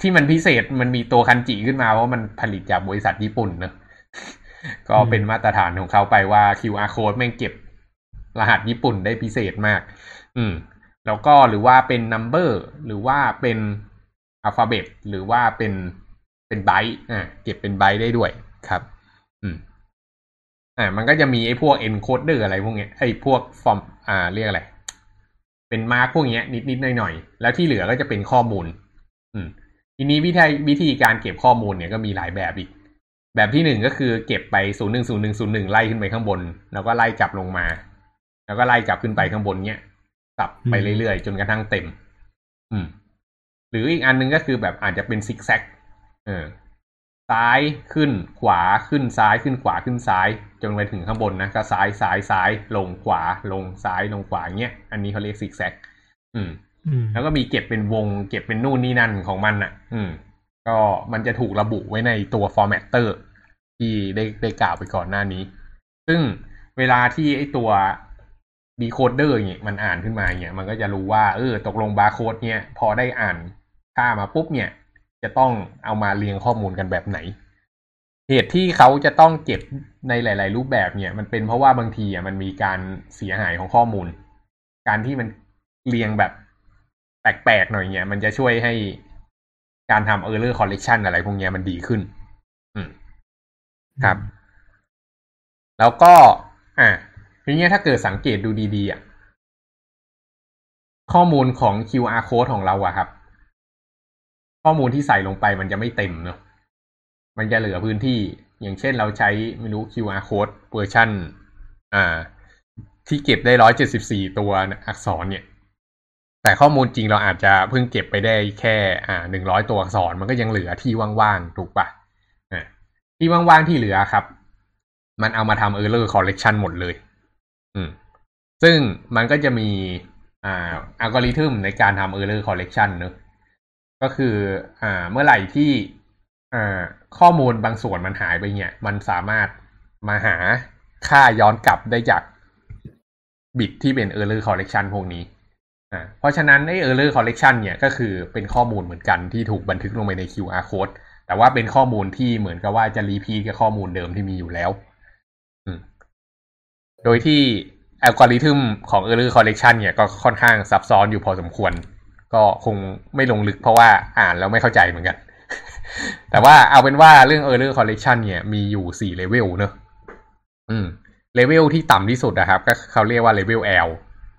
ที่มันพิเศษมันมีตัวคันจิขึ้นมาเพราะมันผลิตจากบริษัทญี่ปุ่นเนอะก็เป็นมาตรฐานของเขาไปว่า QR code แม่งเก็บรหัสญี่ปุ่นได้พิเศษมาก อืม แล้วก็หรือว่าเป็น number หรือว่าเป็น alphabet หรือว่าเป็นเป็นไบต์อ่าเก็บเป็นไบต์ได้ด้วยครับ อืม อ่า มันก็จะมีไอ้พวก encoder อะไรพวกเนี้ยไอ้พวกฟอร์มอ่าเรียกอะไร เป็นมาร์กพวกเนี้ยนิดนิดหน่อยหน่อยแล้วที่เหลือก็จะเป็นข้อมูล อืม ทีนี้วิธีวิธีการเก็บข้อมูลเนี่ยก็มีหลายแบบอีก แบบที่หนึ่งก็คือเก็บไปศูนย์หนึ่งศูนย์หนึ่งศูนย์หนึ่งไล่ขึ้นไปข้างบน แล้วก็ไล่กลับลงมา แล้วก็ไล่กลับขึ้นไปข้างบนเนี้ยสับไปเรื่อยๆ จนกระทั่งเต็ม อืม หรืออีกอันนึงก็คือแบบอาจจะเป็นซิกแซกเออซ้ายขึ้นขวาขึ้นซ้ายขึ้นขวาขึ้นซ้าย จนไปถึงข้างบนนะก็ซ้ายซ้ายซ้ายลงขวาลงซ้ายลงขวาเงี้ยอันนี้เขาเรียกซิกแซกอืมอืม แล้วก็มีเก็บเป็นวง เก็บเป็นนู่นนี่นั่นของมันอะ อืม ก็มันจะถูกระบุไว้ในตัว formatter ที่ได้ได้กล่าวไปก่อนหน้านี้ ซึ่งเวลาที่ไอตัว decoder เนี่ยมันอ่านขึ้นมาเนี่ยมันก็จะรู้ว่า เออ ตกลงบาร์โค้ดเนี่ยพอได้อ่านค่ามาปุ๊บเนี่ย จะต้องเอามาเรียงข้อมูลกันแบบไหน เหตุที่เขาจะต้องเก็บในหลาย ๆ รูปแบบเนี่ย มันเป็นเพราะว่าบางทีอะมันมีการเสียหายของข้อมูล การที่มันเรียงแบบ แปลกๆหน่อยเนี่ยมันจะช่วยให้การทำ error correction อะไรพวกเนี้ยมันดีขึ้น อืมครับ แล้วก็ อะทีนี้ถ้าเกิดสังเกตดูดีๆอะข้อมูลของ QR code ของเราอะครับ ข้อมูลที่ใส่ลงไปมันจะไม่เต็มเนอะมันจะเหลือพื้นที่ อย่างเช่นเราใช้ไม่รู้ QR code เวอร์ชันอ่า ที่เก็บได้ร้อยเจ็ดสิบสี่ตัวอักษรเนี่ย แต่ข้อมูลจริงเราอาจจะเพิ่งเก็บไปได้แค่อ่าหนึ่งร้อยตัวอักษรมันก็ยังเหลือที่ว่างๆถูกปะอ่าที่ว่างๆที่เหลือครับ มันเอามาทำ error correction หมดเลย อืม ซึ่งมันก็จะมีอ่าอัลกอริทึมในการทำ error correction เนอะก็คืออ่าเมื่อไหร่ที่อ่าข้อมูลบางส่วนมันหายไปเนี่ย มันสามารถมาหาค่าย้อนกลับได้จากบิตที่เป็น error correction พวกนี้ เพราะฉะนั้นไอ้ error correction เนี่ยก็คือเป็นข้อมูลเหมือนกันที่ถูกบันทึกลงไปใน QR code แต่ว่าเป็นข้อมูลที่เหมือนกับว่าจะ repeat กับข้อมูลเดิมที่มีอยู่แล้ว โดยที่อัลกอริทึมของ error correction เนี่ยก็ค่อนข้างซับซ้อนอยู่พอสมควร ก็คงไม่ลงลึกเพราะว่าอ่านแล้วไม่เข้าใจเหมือนกัน แต่ว่าเอาเป็นว่าเรื่อง error correction เนี่ยมีอยู่สี่เลเวลเนอะอืมเลเวลที่ต่ำที่สุดนะครับ ก็เขาเรียกว่าเลเวล L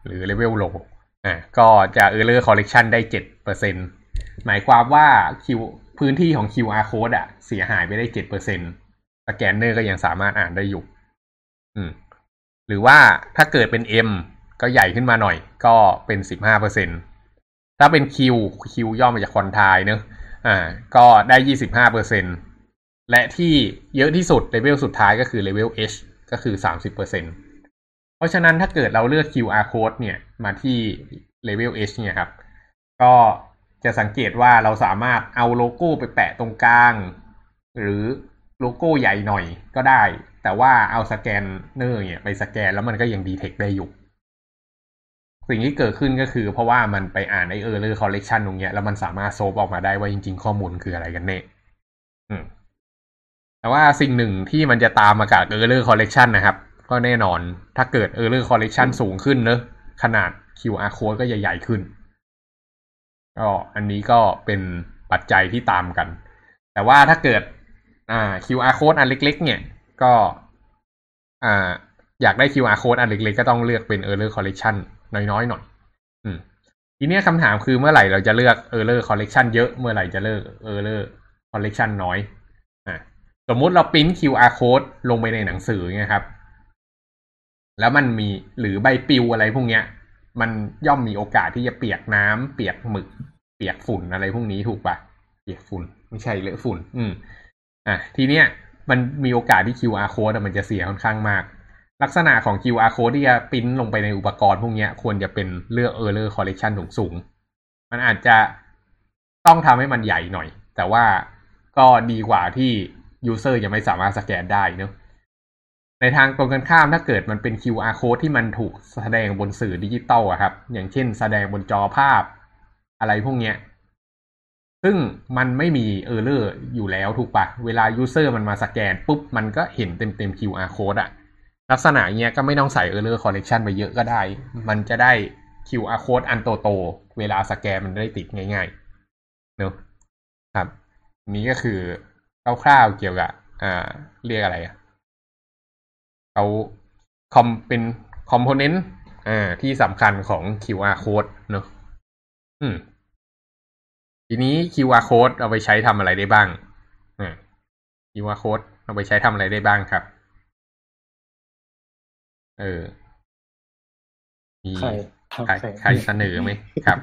หรือเลเวล low อ่าก็จะ error correction ได้เจ็ดเปอร์เซ็นหมายความว่า Q พื้นที่ของ QR code อะเสียหายไปได้เจ็ดเปอร์เซ็นสแกนเนอร์ก็ยังสามารถอ่านได้อยู่ อืม หรือว่าถ้าเกิดเป็น M ก็ใหญ่ขึ้นมาหน่อย ก็เป็นสิบห้าเปอร์เซ็นถ้าเป็น Q Q ย่อมาจาก quartile เนอะอ่า ก็ได้ยี่สิบห้าเปอร์เซ็นและที่เยอะที่สุดเลเวลสุดท้ายก็คือเลเวล H ก็คือสามสิบเปอร์เซ็นต์ เพราะฉะนั้นถ้าเกิดเราเลือก QR code เนี่ยมาที่เลเวล H เนี่ยครับ ก็จะสังเกตว่าเราสามารถเอาโลโก้ไปแปะตรงกลาง หรือโลโก้ใหญ่หน่อยก็ได้ แต่ว่าเอาสแกนเนอร์เนี่ยไปสแกนแล้วมันก็ยังดีเทคได้อยู่ สิ่งที่เกิดขึ้นก็คือเพราะว่ามันไปอ่านไอ error correction ตรงเนี้ยแล้วมันสามารถโซฟออกมาได้ว่าจริง ๆ ข้อมูลคืออะไรกันแน่แต่ว่าสิ่งหนึ่งที่มันจะตามมากับ error correction นะครับ ก็แน่นอนถ้าเกิด error correction สูงขึ้นเนอะขนาด QR code ก็จะใหญ่ขึ้นก็อันนี้ก็เป็นปัจจัยที่ตามกัน แต่ว่าถ้าเกิดอ่า QR code อันเล็ก ๆ เนี่ยก็อ่าอยากได้ QR code อันเล็ก ๆ ก็ต้องเลือกเป็น error correction น้อยๆหน่อยอืมทีนี้คำถามคือเมื่อไหร่เราจะเลือก error correction เยอะเมื่อไหร่จะเลิก error correction น้อยอ่าสมมุติเราปริ้น QR code ลงไปในหนังสือไงครับ แล้วมันมีหรือใบปลิวอะไรพวกเนี้ย มันย่อมมีโอกาสที่จะเปียกน้ำเปียกหมึก เปียกฝุ่นอะไรพวกนี้ถูกปะเปียกฝุ่นไม่ใช่เลอะฝุ่น อืมอะทีเนี้ยมันมีโอกาสที่ QR code มันจะเสียค่อนข้างมาก ลักษณะของ QR code ที่จะปิ้นลงไปในอุปกรณ์พวกเนี้ยควรจะเป็นเลือก error correction สูงสูง มันอาจจะต้องทำให้มันใหญ่หน่อย แต่ว่าก็ดีกว่าที่ user ยังไม่สามารถสแกนได้เนอะ ในทางตรงกันข้ามถ้าเกิดมันเป็น QR code ที่มันถูกแสดงบนสื่อดิจิตอลอะครับ อย่างเช่น แสดงบนจอภาพอะไรพวกเนี้ย ซึ่งมันไม่มี error อร์อยู่แล้วถูกปะเวลา user มันมาสแกนปุ๊บ มันก็เห็นเต็มเต็ม QR code อะลักษณะเนี้ยก็ไม่ต้องใส่ error correction ไปเยอะก็ได้ มันจะได้ QR code อันโตๆเวลาสแกนมันได้ติดง่ายๆ เนอะครับ นี้ก็คือคร่าวๆเกี่ยวกับ อ่า เรียกอะไรอะ เขาคอมเป็นคอมโพเนนต์อ่าที่สำคัญของ QR code เนอะอืม ทีนี้ QR code เอาไปใช้ทำอะไรได้บ้างอ่า QR code เอาไปใช้ทำอะไรได้บ้างครับ เออมีใครใครใครเสนอไหมครับ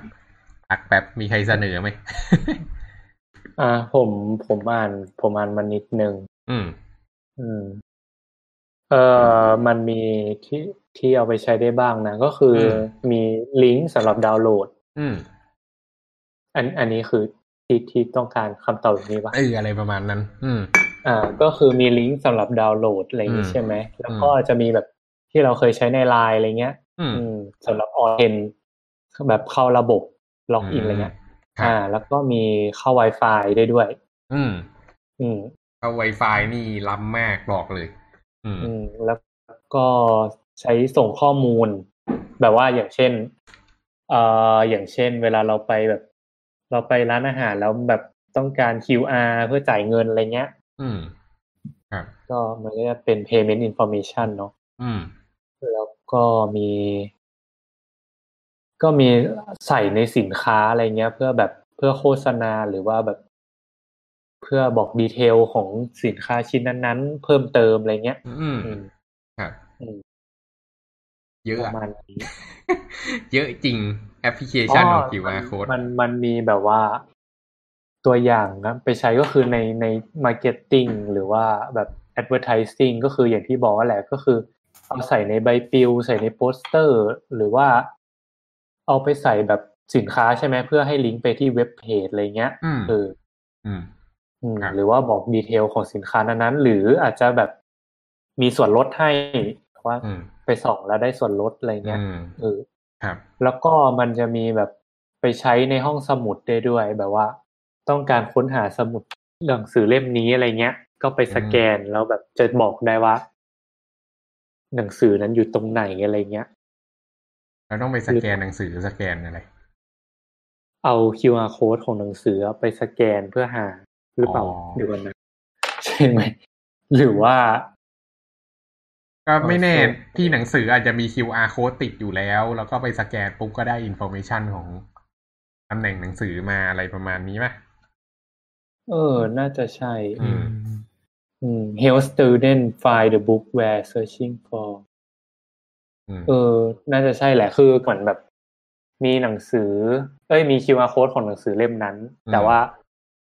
พักแป๊บมีใครเสนอไหมอ่าผมผมอ่านผมอ่านมานิดนึง อืม อืม เอ่อมันมีที่ที่เอาไปใช้ได้บ้างนะ ก็คืออมมีลิงก์สำหรับดาวน์โหลด อืม อันอันนี้คือที่ที่ต้องการคำตอบแบบนี้ปะเอออะไรประมาณนั้น อืม อ่า ก็คือมีลิงก์สำหรับดาวน์โหลดอะไรอย่างอืนี้มใช่ไหม แล้วก็จะมีแบบที่เราเคยใช้ในไลน์อะไรเงี้ย อืมอืมสำหรับออเทนแบบเข้าระบบล็อกอินอะไรเงี้ยครับอ่า แล้วก็มีเข้า Wi-Fi ได้ด้วย อืม อืมเอา Wi-Fi นี่ล้ำมากบอกเลย อืมอืมแล้วก็ใช้ส่งข้อมูล แบบว่าอย่างเช่นเอ่ออย่างเช่น เวลาเราไปแบบ เราไปร้านอาหารแล้วแบบต้องการ QR เพื่อจ่ายเงินอะไรเงี้ย อืมครับก็มันก็จะเป็น payment information เนาะอืม แล้วก็มี ก็มีใส่ในสินค้าอะไรเงี้ย เพื่อแบบเพื่อโฆษณาหรือว่าแบบ เพื่อบอกดีเทลของสินค้าชิ้นนั้นๆ เพิ่มเติมอะไรเงี้ย อืมอืมครับอืมเยอะประอะมาณนี้เยอะจริงแอปพลิเคชันของ QR code มันมันมีแบบว่าตัวอย่างนะไปใช้ก็คือในใน marketing หรือว่าแบบ advertising ก็คืออย่างที่บอกว่าแหละก็คือ เอาใส่ในใบปลิวใส่ในโปสเตอร์ หรือว่าเอาไปใส่แบบสินค้าใช่ไหมเพื่อให้ลิงก์ไปที่เว็บเพจอะไรเงี้ยอืมเอออืมอืมครับ หรือว่าบอกดีเทลของสินค้านั้นๆหรืออาจจะแบบมีส่วนลดให้ว่าอืมไปส่องแล้วได้ส่วนลดอะไรเงี้ยอืมเออครับ แล้วก็มันจะมีแบบไปใช้ในห้องสมุดได้ด้วยแบบว่า ต้องการค้นหาสมุดหนังสือเล่มนี้อะไรเงี้ย ก็ไปสแกนแล้วแบบจะบอกได้ว่า หนังสือนั้นอยู่ตรงไหนอะไรเงี้ยเราต้องไปสแกนหนังสือสแกนอะไร เอา QR code ของหนังสือไปสแกนเพื่อหา หรือเปล่าอ๋อเดี๋ยวก่อนนะใช่ไหม หรือว่า ก็ไม่แน่โอเคที่หนังสืออาจจะมี QR code ติดอยู่แล้ว แล้วก็ไปสแกนปุ๊บก็ได้อินโฟ a t ชันของตำแหน่งหนังสือมาอะไรประมาณนี้ป่ะเออ น่าจะใช่ อืม อืม help student find the book they're searching for อืมเออ น่าจะใช่แหละ คือเหมือนแบบ มีหนังสือ เอ้ย มี QR code ของหนังสือเล่มนั้น แต่ว่า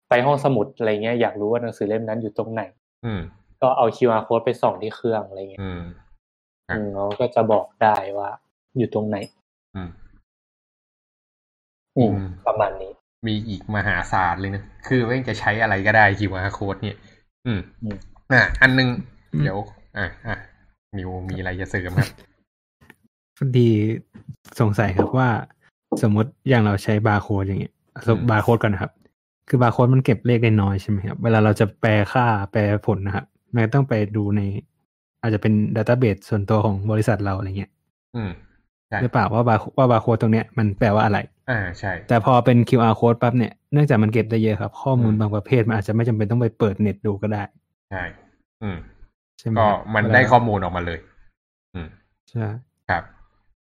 ไปห้องสมุดอะไรเงี้ยอยากรู้ว่าหนังสือเล่มนั้นอยู่ตรงไหน อืมก็เอา QR code ไปส่องที่เครื่องอะไรเงี้ยอืมครับอืมแล้วก็จะบอกได้ว่าอยู่ตรงไหนอืมอืมอืมประมาณนี้ มีอีกมหาศาลเลยนะ คือแม่งจะใช้อะไรก็ได้ QR code เนี่ย อืมอืมอะอันหนึงอืมเดี๋ยว อะอะนิวมีอะไรจะเสริมครับพอดีสงสัยครับว่า สมมติอย่างเราใช้บาร์โค้ดอย่างเงี้ยสมอืมบาร์โค้ดก่อนนะครับ คือบาร์โค้ดมันเก็บเลขได้น้อยใช่ไหมครับเวลาเราจะแปลค่าแปลผลนะครับมันก็ต้องไปดูใน อาจจะเป็น database ส่วนตัวของบริษัทเราอะไรเงี้ยอืมใช่หรือเปล่าว่าบาร์ว่าบาร์โค้ดตรงเนี้ยมันแปลว่าอะไรอ่าใช่ แต่พอเป็น QR code ปั๊บเนี่ยเนื่องจากมันเก็บได้เยอะครับ ข้อมูลอืมบางประเภทมันอาจจะไม่จำเป็นต้องไปเปิดเน็ตดูก็ได้ ใช่ อืมใช่ไหมก็ครับมันเวลาได้ข้อมูลออกมาเลย อืมใช่ครับ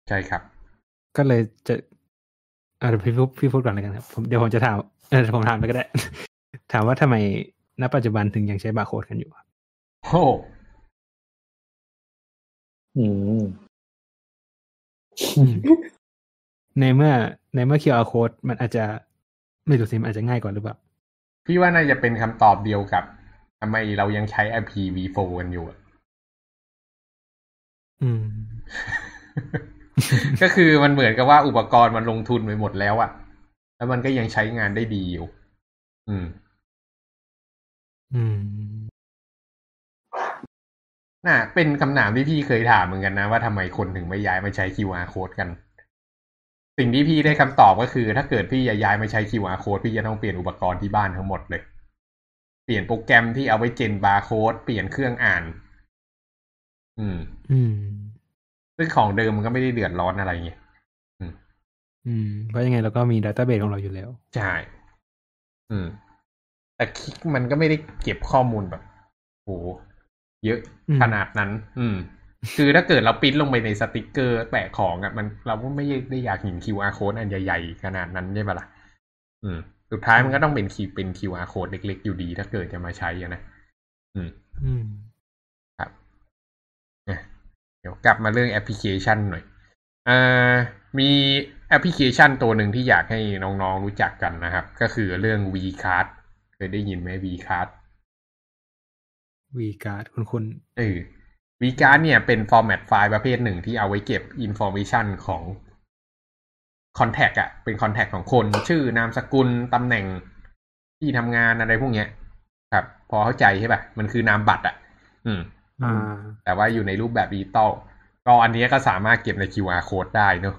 ใช่ครับ ก็เลยจะอะเดี๋ยวพี่พูดพี่พูดก่อนเลยกันครับผมเดี๋ยวผมจะถาม เออผมถามไปก็ได้ ถามว่าทำไมณปัจจุบันถึงยังใช้บาร์โค้ดกันอยู่ครับโอ้อืมในเมื่อ ในเมื่อ QR code มันอาจจะไม่รู้สิมันอาจจะง่ายกว่าหรือเปล่า พี่ว่าน่าจะเป็นคำตอบเดียวกับทำไมเรายังใช้ IPv4 กันอยู่อะอืม ก็คือมันเหมือนกับว่าอุปกรณ์มันลงทุนไปหมดแล้วอะ แล้วมันก็ยังใช้งานได้ดีอยู่ อืม อืม น่ะ เป็นคำถามที่พี่เคยถามเหมือนกันนะ ว่าทำไมคนถึงไม่ย้ายมาใช้ QR code กัน สิ่งที่พี่ได้คำตอบก็คือ ถ้าเกิดพี่จะย้ายมาใช้ QR code พี่จะต้องเปลี่ยนอุปกรณ์ที่บ้านทั้งหมดเลย เปลี่ยนโปรแกรมที่เอาไว้เจนบาร์โค้ดเปลี่ยนเครื่องอ่าน อืม อืมซึ่งของเดิมมันก็ไม่ได้เดือดร้อนอะไรไง อืมเพราะยังไงเราก็มีดัตต้าเบสของเราอยู่แล้ว ใช่ อืม แต่คลิกมันก็ไม่ได้เก็บข้อมูลแบบโหเยอะอืมขนาดนั้น อืม คือถ้าเกิดเราปริ้นลงไปในสติกเกอร์แปะของอะมันเราก็ไม่ได้อยากเห็น QR code อันใหญ่ๆ ขนาดนั้นใช่ปะล่ะ อืม สุดท้ายมันก็ต้องเป็นคีเป็น QR code เล็กๆ อยู่ดี ถ้าเกิดจะมาใช้อะนะ อืม อืม ครับอะเดี๋ยวกลับมาเรื่องแอปพลิเคชันหน่อยอ่ามี แอปพลิเคชันตัวหนึ่งที่อยากให้น้องๆรู้จักกันนะครับ ก็คือเรื่อง VCard เคยได้ยินไหม VCard วีการ์ดคุณคุณเออ VCard เนี่ยเป็น format ไฟล์ประเภทหนึ่งที่เอาไว้เก็บอินโฟ a t ชันของ contact อะเป็น contact ของคน ชื่อนามสกุลตำแหน่งที่ทำงานอะไรพวกเนี้ย ครับ พอเข้าใจใช่ป่ะ มันคือนามบัตรอะอืมอ่าแต่ว่าอยู่ในรูปแบบดิจิตอลก็อันนี้ก็สามารถเก็บใน QR code ได้เนอะ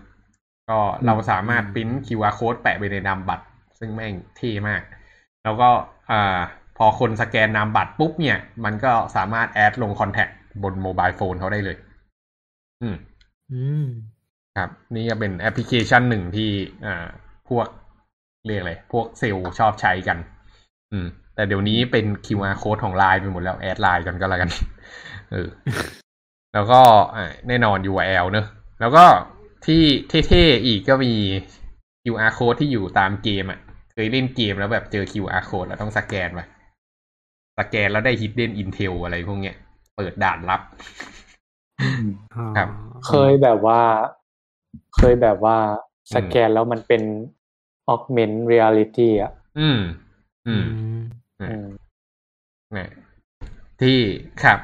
ก็เราสามารถปริ้น QR code แปะไปในนามบัตร ซึ่งแม่งเท่มาก แล้วก็อ่าพอคนสแกนนามบัตรปุ๊บเนี่ย มันก็สามารถ add ลง contact บน mobile phone เขาได้เลย อืม อืม ครับ นี่ก็เป็นแอปพลิเคชันหนึ่งที่อ่าพวกเรียกอะไร พวกเซลล์ชอบใช้กัน อืม แต่เดี๋ยวนี้เป็น QR code ของไลน์ไปหมดแล้ว add ไลน์กันก็แล้วกัน เออ แล้วก็อ่าแน่นอน URL เนอะ แล้วก็ ที่เท่ๆอีกก็มี QR code ที่อยู่ตามเกมอะ เคยเล่นเกมแล้วแบบเจอ QR code แล้วต้องสแกนไปสแกนแล้วได้ hidden intel อะไรพวกเนี้ย เปิดด่านลับอ๋อครับ เคยแบบว่า เคยแบบว่าสแกนแล้วมันเป็น augment reality อะ อืม อือืมมอืมเนี่ยที่ครับ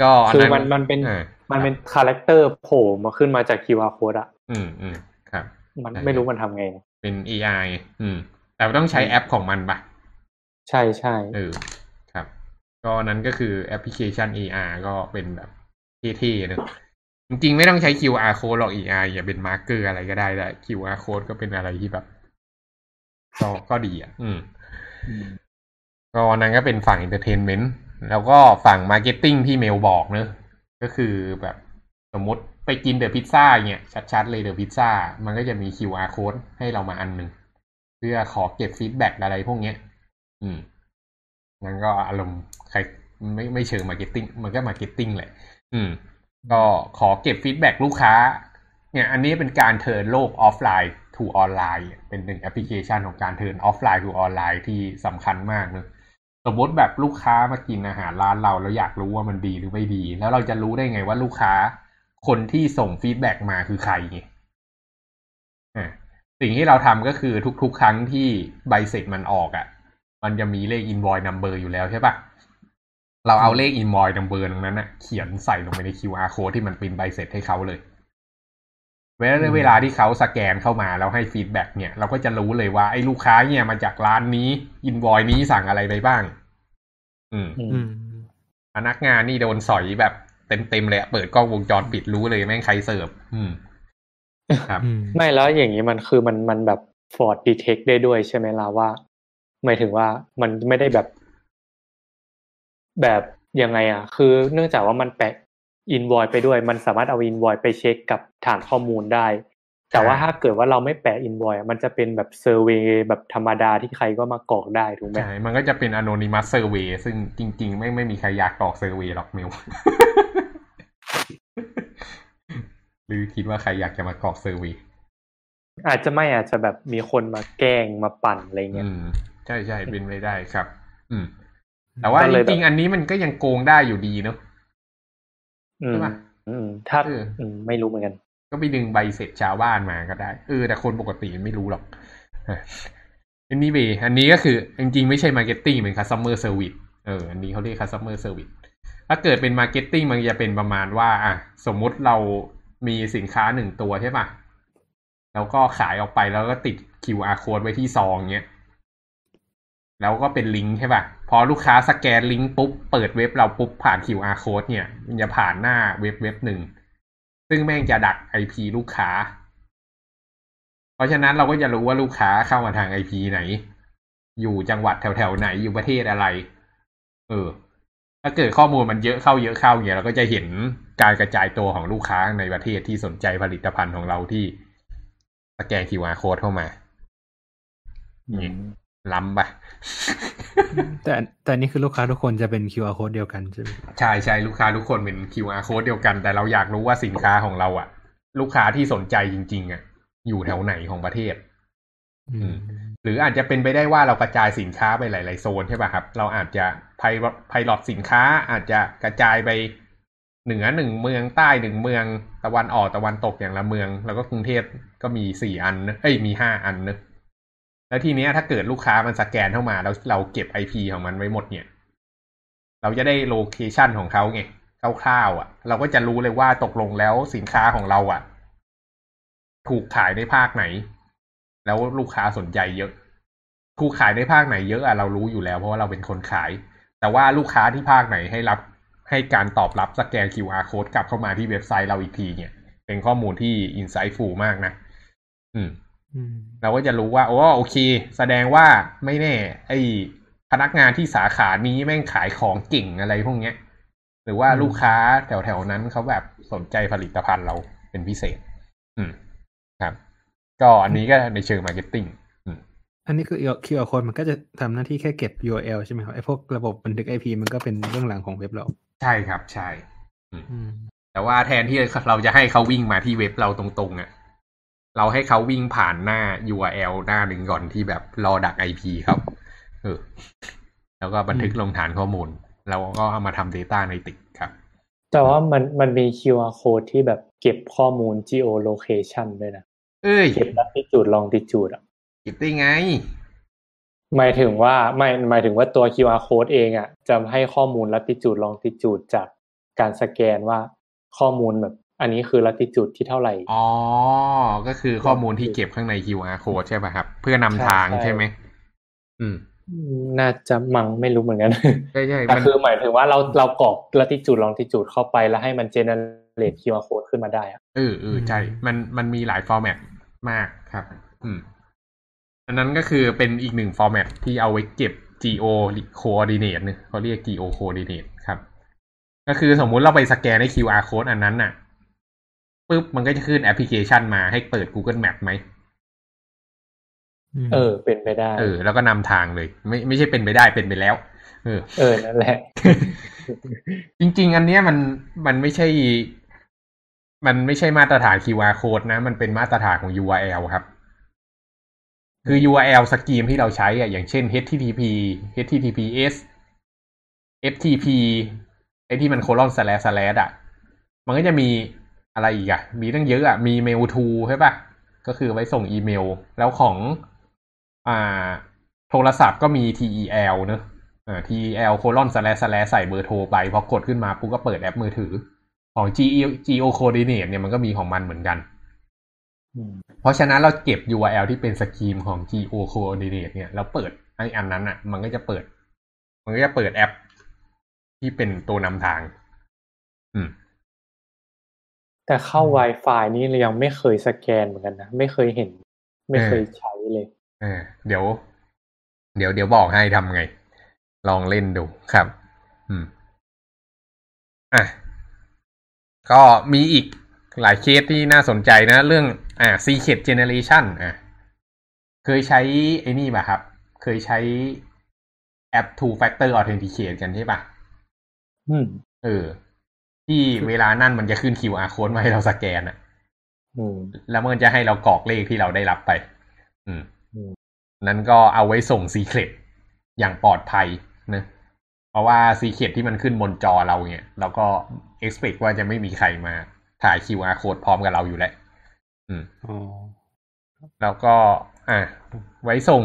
ก็อันคือนั้นมันมันเป็นอ่า มันเป็น character โผล่มาขึ้นมาจาก QR code อะ อืมอืมครับ มันใช่ไม่รู้มันทำไงนะเป็น AI อืม แต่ต้องใช้แอปของมันปะใช่ใช่เออครับ ก็นั้นก็คือแอปพลิเคชัน AR ก็เป็นแบบเท่ๆเนอะจริงๆไม่ต้องใช้ QR code หรอก AR อย่าเป็นมาร์กเกอร์อะไรก็ได้แต่ QR code ก็เป็นอะไรที่แบบก็ก็ดีอะ อืมก็นั้นก็เป็นฝั่ง entertainment แล้วก็ฝั่ง marketing ที่เมลบอกเนอะ ก็คือแบบสมมติไปกินเดอะพิซซ่าเนี่ยชัดๆเลยเดอะพิซซ่ามันก็จะมี QR code ให้เรามาอันหนึ่งเพื่อขอเก็บ feedback อะไรพวกเนี้ย อืมมันก็อารมณ์ใครไม่ไม่เชิง marketing มันก็ marketing แหละ อืม ก็ขอเก็บ feedback ลูกค้า เนี่ย อันนี้เป็นการเทิร์นโลกออฟไลน์ to ออนไลน์ เป็นหนึ่งแอปพลิเคชันของการเทิร์นออฟไลน์ to ออนไลน์ที่สำคัญมากเนะ สมมติแบบลูกค้ามากินอาหารร้านเราแล้วอยากรู้ว่ามันดีหรือไม่ดี แล้วเราจะรู้ได้ไงว่าลูกค้าคนที่ส่ง feedback มาคือใครไงอ่าสิ่งที่เราทำก็คือทุก ๆ ครั้งที่ใบเสร็จมันออกอะ่ะ มันจะมีเลข invoice number อยู่แล้วใช่ปะเราเอาเลข invoice number ตรงนั้นนะเขียนใส่ลงไปใน QR code ที่มันปริ้นใบเสร็จให้เขาเลย เวลาเวลาที่เขาสแกนเข้ามาแล้วให้ feedback เนี่ยเราก็จะรู้เลยว่าไอ้ลูกค้าเนี่ยมาจากร้านนี้ invoice นี้สั่งอะไรไปบ้างอืมอืมอืมพนักงานนี่โดนสอยแบบเต็มๆเลยอะเปิดกล้องวงจรปิดรู้เลยแม่งใครเสิร์ฟอืมครับอืมไม่แล้วอย่างนี้มันคือมันมันแบบ fraud detect ได้ด้วยใช่ไหมล่ะว่าหมายถึงว่ามันไม่ได้แบบ แบบยังไงอะ คือเนื่องจากว่ามันแปะ อินวอยไปด้วย มันสามารถเอาอินวอยไปเช็คกับฐานข้อมูลได้ แต่ว่าใช่ถ้าเกิดว่าเราไม่แปะอินวอยมันจะเป็นแบบ survey แบบธรรมดาที่ใครก็มากรอกได้ถูกไหมใช่มันก็จะเป็น anonymous survey ซึ่งจริง ๆ ไม่ไม่มีใครอยากกรอก survey หรอกมิวหรือคิดว่าใครอยากจะมากรอก surveyอาจจะไม่อาจจะแบบมีคนมาแกล้งมาปั่นอะไรเงี้ย อืมใช่ใช่เป็นไปได้ครับ อืม แต่ว่าก็เลยแบบจริงๆอันนี้มันก็ยังโกงได้อยู่ดีเนอะอืม ใช่ปะอืมถ้าเอออืมไม่รู้เหมือนกัน ก็ไปดึงใบเสร็จชาวบ้านมาก็ได้เออแต่คนปกติไม่รู้หรอกอันนี้เบอันนี้ก็คือ จริงๆ ไม่ใช่ marketing เป็น customer service เอออันนี้เขาเรียก customer service ถ้าเกิดเป็น marketing มันจะเป็นประมาณว่า อะ สมมุติเรามีสินค้าหนึ่งตัวใช่ปะแล้วก็ขายออกไปแล้วก็ติด QR code ไว้ที่ซองเนี้ย แล้วก็เป็นลิงก์ใช่ปะ พอลูกค้าสแกนลิงก์ปุ๊บ เปิดเว็บเราปุ๊บผ่าน QR code เนี่ย มันจะผ่านหน้าเว็บเว็บหนึ่ง ซึ่งแม่งจะดัก IP ลูกค้า เพราะฉะนั้นเราก็จะรู้ว่าลูกค้าเข้ามาทาง IP ไหน อยู่จังหวัดแถวๆไหนอยู่ประเทศอะไร เออ ถ้าเกิดข้อมูลมันเยอะเข้าเยอะเข้าเนี่ยเราก็จะเห็นการกระจายตัวของลูกค้าในประเทศที่สนใจผลิตภัณฑ์ของเราที่สแกน QR code เข้ามานี่ล้ำปะ แต่แต่อันนี่คือลูกค้าทุกคนจะเป็น QR code เดียวกันใช่ไหมใช่ใช่ลูกค้าทุกคนเป็น QR code เดียวกัน แต่เราอยากรู้ว่าสินค้าของเราอะลูกค้าที่สนใจจริง ๆอะอยู่แถวไหนของประเทศ อืม หรืออาจจะเป็นไปได้ว่าเรากระจายสินค้าไปหลาย ๆ โซนใช่ป่ะครับ เราอาจจะไพไพลอตสินค้าอาจจะกระจายไปเหนือหนึ่งเมืองใต้หนึ่งเมืองตะวันออกตะวันตกอย่างละเมือง แล้วก็กรุงเทพก็มีสี่อันนะเอ้ยมีห้าอันนะ แล้วทีเนี้ยถ้าเกิดลูกค้ามันสแกนเข้ามาแล้วเราเก็บไอพีของมันไว้หมดเนี่ย เราจะได้โลเคชันของเขาไงคร่าวๆอะ เราก็จะรู้เลยว่าตกลงแล้วสินค้าของเราอะ ถูกขายในภาคไหน แล้วลูกค้าสนใจเยอะถูกขายในภาคไหนเยอะอะเรารู้อยู่แล้วเพราะว่าเราเป็นคนขาย แต่ว่าลูกค้าที่ภาคไหนให้รับให้การตอบรับสแกน QR code กลับเข้ามาที่เว็บไซต์เราอีกทีเนี่ย เป็นข้อมูลที่ insightful มากนะ อือืม เราก็จะรู้ว่าโอ้โอเค แสดงว่าไม่แน่ ไอพนักงานที่สาขานี้แม่งขายของเก่งอะไรพวกเนี้ย หรือว่าลูกค้าแถวๆนั้นเขาแบบสนใจผลิตภัณฑ์เราเป็นพิเศษ อืมครับ ก็อันนี้ก็ในเชิง marketingอันนี้คือ QR code มันก็จะทำหน้าที่แค่เก็บ URL ใช่ไหมครับไอ้พวกระบบบันทึก IP มันก็เป็นเรื่องหลังของเว็บเรา ใช่ครับ ใช่อืมแต่ว่าแทนที่เราจะให้เขาวิ่งมาที่เว็บเราตรงๆอะ่ะ เราให้เขาวิ่งผ่านหน้า URL หน้าหนึ่งก่อนที่แบบรอดัก IP ครับ เออ แล้วก็บันทึกลงฐานข้อมูล แล้วก็เอามาทำ Data ในติกครับ แต่ว่ามันมันมี QR code ที่แบบเก็บข้อมูล geolocation ด้วยนะ เอ้ย เก็บ latitude longitude อะ เก็บได้ไง หมายถึงว่าไม่หมายถึงว่าตัว QR code เองอะจะให้ข้อมูล latitude longitude จากการสแกนว่าข้อมูลแบบ อันนี้คือ latitude ที่เท่าไหร่ อ๋อ ก็คือข้อมูลที่เก็บข้างใน QR code ใช่ป่ะครับ เพื่อนำทางใช่ใช่ไหม อืม น่าจะมังไม่รู้เหมือนกัน ใช่ใช่แต่มันคือหมายถึงว่าเราเรากรอก latitude longitude เข้าไปแล้วให้มัน generate QR code ขึ้นมาได้อะเออเออใช่ มันมันมีหลาย format มากครับ อืม อันนั้นก็คือเป็นอีกหนึ่ง format ที่เอาไว้เก็บ geo coordinate เนี่ยเขาเรียก geo coordinate ครับ ก็คือสมมุติเราไปสแกนใน QR code อันนั้นน่ะ ปุ๊บมันก็จะขึ้นแอปพลิเคชันมาให้เปิด Google Map ไหมเออ เป็นไปได้ เออ แล้วก็นำทางเลย ไม่ไม่ใช่เป็นไปได้เป็นไปแล้ว เออ เออนั่นแหละ จริง ๆ อันเนี้ยมันมันไม่ใช่ มันไม่ใช่มาตรฐาน QR code นะ มันเป็นมาตรฐานของ URL ครับ คือ URL สกีมที่เราใช้อะอย่างเช่น HTTP HTTPS FTP ไอ้ที่มันโคลอนสแลสแลดอะมันก็จะมี อะไรอีกอะมีตั้งเยอะอะมี mail to ใช่ปะก็คือไว้ส่งอีเมล แล้วของอ่าโทรศัพท์ก็มี TEL เนอะอ่า TEL โคลอนสแลสแลใส่เบอร์โทรไปพอกดขึ้นมาปุ๊บก็เปิดแอปมือถือ ของ Geo Geo Coordinate เนี่ยมันก็มีของมันเหมือนกันอืมเพราะฉะนั้นเราเก็บ URL ที่เป็นสกีมของ Geo Coordinate เนี่ยเราเปิดไออันนั้นอะ มันก็จะเปิด มันก็จะเปิดแอปที่เป็นตัวนำทาง อืม แต่เข้า Wi-Fi นี่เรายังไม่เคยสแกนเหมือนกันนะ ไม่เคยเห็น ไม่เคยใช้เลยเออเดี๋ยว เดี๋ยวเดี๋ยวบอกให้ทำไง ลองเล่นดูครับ อืมอะก็มีอีกหลายเคสที่น่าสนใจนะ เรื่องอ่า Secret Generation อะ เคยใช้ไอ้นี่ป่ะครับ เคยใช้แอป Two Factor Authenticate กันใช่ป่ะ อืม เออ ที่เวลานั่นมันจะขึ้น QR code มาให้เราสแกนอะอืมแล้วมันจะให้เรากรอกเลขที่เราได้รับไปอืมอืมนั้นก็เอาไว้ส่งซีเครตอย่างปลอดภัยนะเพราะว่าซีเครตที่มันขึ้นบนจอเราเนี่ยเราก็ expect ว่าจะไม่มีใครมาถ่าย QR code พร้อมกับเราอยู่แล้วอืมอ๋อแล้วก็ อ่าไว้ส่ง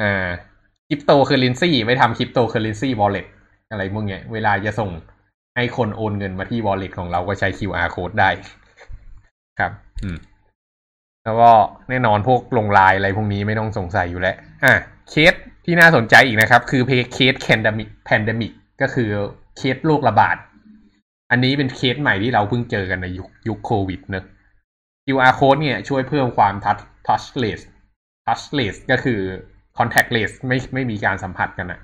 อ่าคริปโตเคอเรนซีไว้ทำ cryptocurrency wallet อะไรพวกเนี้ย เวลาจะส่ง ให้คนโอนเงินมาที่ wallet ของเราก็ใช้ QR code ได้ครับ อืม แล้วก็แน่นอนพวกลงลายอะไรพวกนี้ไม่ต้องสงสัยอยู่แล้ว อะ เคสที่น่าสนใจอีกนะครับ คือเคส pandemic pandemic ก็คือเคสโรคระบาด อันนี้เป็นเคสใหม่ที่เราเพิ่งเจอกันในยุคยุคโควิดเนอะ QR code เนี่ยช่วยเพิ่มความทัช touchless touchless ก็คือ contactless ไม่ไม่มีการสัมผัสกันอะ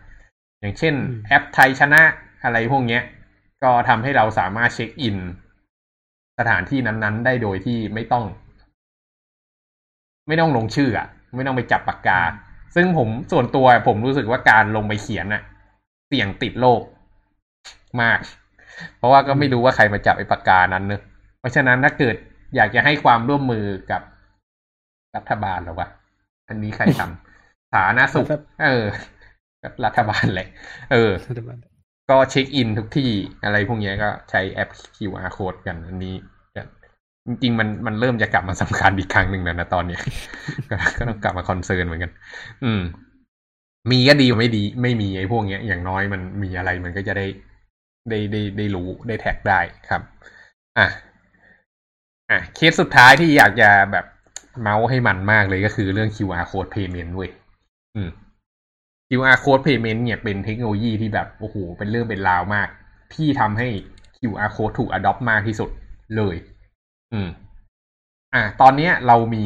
อย่างเช่นอืมแอปไทยชนะอะไรพวกเนี้ย ก็ทำให้เราสามารถเช็คอิน สถานที่นั้นๆ ได้โดยที่ไม่ต้อง ไม่ต้องลงชื่ออะไม่ต้องไปจับปากกา ซึ่งผมส่วนตัวผมรู้สึกว่าการลงไปเขียนอะเสี่ยงติดโรคมาก เพราะว่าก็ไม่รู้ว่าใครมาจับไอ้ปากกานั้นเนอะเพราะฉะนั้นถ้าเกิดอยากจะให้ความร่วมมือกับรัฐบาลหรอวะอันนี้ใครทำสาธารณสุขรัฐเออรัฐบาลเลยเออรัฐบาล ก็เช็คอินทุกที่อะไรพวกนี้ก็ใช้แอป QR code กันอันนี้จริงๆมันมันเริ่มจะกลับมาสำคัญอีกครั้งหนึ่งแล้วนะตอนเนี้ยก็ต้องกลับมาคอนเซิร์นเหมือนกัน อืม มีก็ดีไม่ดี ไม่มีไอ้พวกเนี้ย อย่างน้อยมันมีอะไรมันก็จะได้ได้ได้ได้รู้ได้แท็กได้ครับ อะอะเคสสุดท้ายที่อยากจะแบบเมาส์ให้มันมากเลยก็คือเรื่อง QR code payment เว้ยอืม QR code payment เนี่ยเป็นเทคโนโลยีที่แบบโอ้โหเป็นเรื่องเป็นราวมาก ที่ทำให้ QR code ถูก adopt มากที่สุดเลย อืม อะตอนเนี้ยเรามี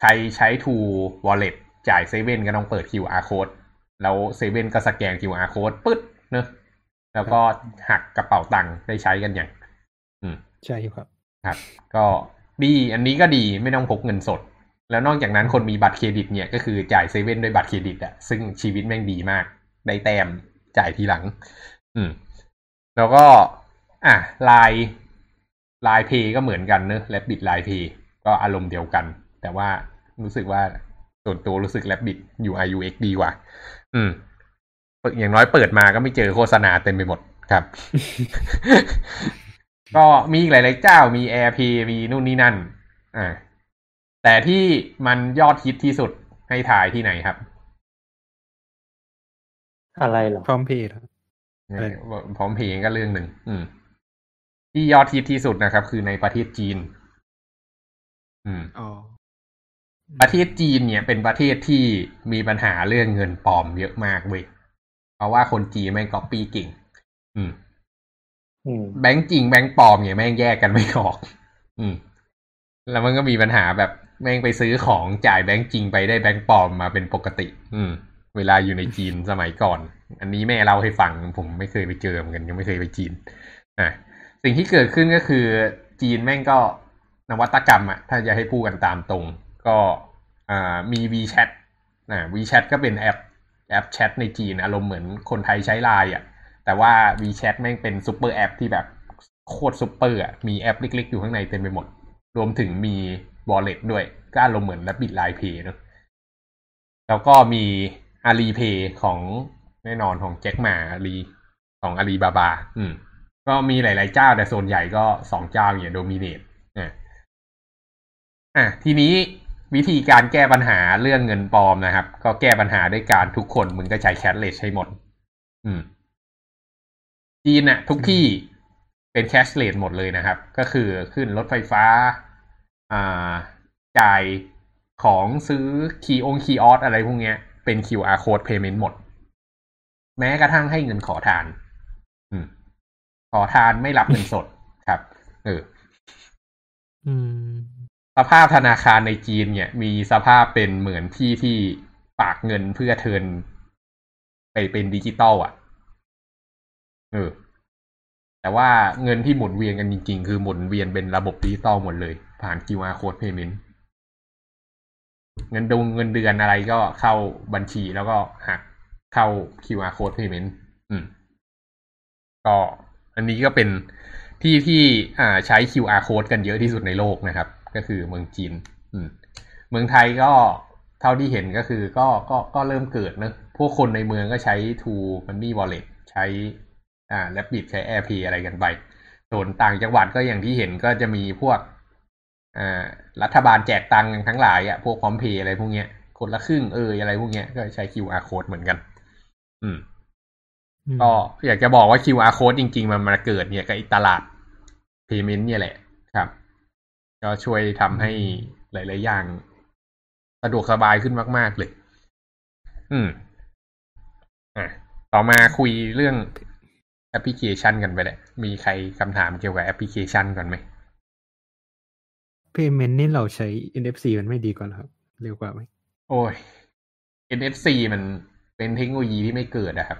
ใครใช้ True Wallet จ่ายเซเว่นก็ต้องเปิด QR code แล้วเซเว่นก็สแกน QR code ปึ๊ดเนอะแล้วก็หักกระเป๋าตังค์ได้ใช้กันอย่าง อืม ใช่ครับ ครับ ก็ดีอันนี้ก็ดีไม่ต้องพกเงินสด แล้วนอกจากนั้นคนมีบัตรเครดิตเนี่ยก็คือจ่ายเซเว่นด้วยบัตรเครดิตอะซึ่งชีวิตแม่งดีมาก ได้แต้มจ่ายทีหลัง อืม แล้วก็ อะ LINE LINE Pay ก็เหมือนกันเนอะ Rabbit LINE Pay ก็อารมณ์เดียวกัน แต่ว่ารู้สึกว่าส่วนตัวรู้สึกแลบบิด UI UX ดีกว่า อืม อย่างน้อยเปิดมาก็ไม่เจอโฆษณาเต็มไปหมดครับ ก็มีอีกหลาย ๆ เจ้ามี AirPay มีนู่นนี่นั่น อ่า แต่ที่มันยอดฮิตที่สุดให้ถ่ายที่ไหนครับ อะไรเหรอพร้อมเพย์ครับเออะไรอพร้อมเพย์ก็เรื่องหนึ่งอืม ที่ยอดฮิตที่สุดนะครับ คือในประเทศจีน อืมอ๋อประเทศจีนเนี่ยเป็นประเทศที่มีปัญหาเรื่องเงินปลอมเยอะมากเว้ยเพราะว่าคนจีนแม่งก๊อปปี้เก่งอืมอืมแบงก์จริงแบงก์ปลอมเนี่ยแม่งแยกกันไม่ออก อืม แล้วมันก็มีปัญหาแบบ แม่งไปซื้อของจ่ายแบงก์จริงไปได้แบงก์ปลอมมาเป็นปกติ อืม เวลาอยู่ในจีนสมัยก่อน อันนี้แม่เล่าให้ฟัง ผมไม่เคยไปเจอเหมือนกันยังไม่เคยไปจีนอะสิ่งที่เกิดขึ้นก็คือ จีนแม่งก็นวัตกรรมอะถ้าจะให้พูดกันตามตรง ก็อ่ามี WeChat อ่า WeChat ก็เป็นแอปแอปแชทในจีนอารมณ์เหมือนคนไทยใช้ไลน์อะแต่ว่า WeChat แม่งเป็น super app ที่แบบโคตรซูเปอร์อะมีแอปเล็กๆ อยู่ข้างในเต็มไปหมด รวมถึงมี wallet ด้วยก็อารมณ์เหมือน Rabbit LINE Pay เนอะแล้วก็มี Alipay ของแน่นอนของแจ็คหมาอาลีของอาลีบาบา อืม ก็มีหลาย ๆ เจ้าแต่ส่วนใหญ่ก็สองเจ้าเนี่ยโดมิเนตอะอะทีนี้วิธีการแก้ปัญหาเรื่องเงินปลอมนะครับ ก็แก้ปัญหาด้วยการทุกคนมึงก็ใช้แคชเลสให้หมด อืมจีนอะทุกที่เป็นแคชเลสหมดเลยนะครับ ก็คือขึ้นรถไฟฟ้า จ่ายของซื้อ kiosk kiosk อะไรพวกเนี้ย เป็น QR code payment หมด แม้กระทั่งให้เงินขอทาน อืม ขอทานไม่รับเงินสดครับเอออสภาพธนาคารในจีนเนี่ย มีสภาพเป็นเหมือนที่ที่ฝากเงินเพื่อ turn ไปเป็นดิจิตอลอะ เออ แต่ว่าเงินที่หมุนเวียนกันจริง ๆ คือหมุนเวียนเป็นระบบดิจิตอลหมดเลย ผ่าน QR code payment เงินดงเงินเดือนอะไรก็เข้าบัญชีแล้วก็หักเข้า QR code payment อืม ก็อันนี้ก็เป็นที่ที่อ่าใช้ QR code กันเยอะที่สุดในโลกนะครับ ก็คือเมืองจีน อืม เมืองไทยก็เท่าที่เห็นก็คือก็ก็ก็เริ่มเกิดเนอะพวกคนในเมืองก็ใช้ True Money Wallet ใช้อ่า Rabbit ใช้ AirPay อะไรกันไปส่วนต่างจังหวัดก็อย่างที่เห็นก็จะมีพวก รัฐบาลแจกตังค์ทั้งหลายอะพวกพร้อมเพย์อะไรพวกเนี้ยคนละครึ่งเอออะไรพวกเนี้ยก็ใช้ QR code เหมือนกัน อืมก็อยากจะบอกว่า QR code จริง ๆ มันมาเกิดเนี่ยกับอีตลาด payment เนี่ยแหละครับ ก็ช่วยทำให้หลาย ๆ อย่างสะดวกสบายขึ้นมาก ๆ เลย อืม อะ ต่อมาคุยเรื่องแอปพลิเคชันกันไปแหละ มีใครคำถามเกี่ยวกับแอปพลิเคชันก่อนไหม payment นี่เราใช้ NFC มันไม่ดีกว่าเหรอครับ เร็วกว่าไหมโอ้ย NFC มันเป็นเทคโนโลยีที่ไม่เกิดอะครับ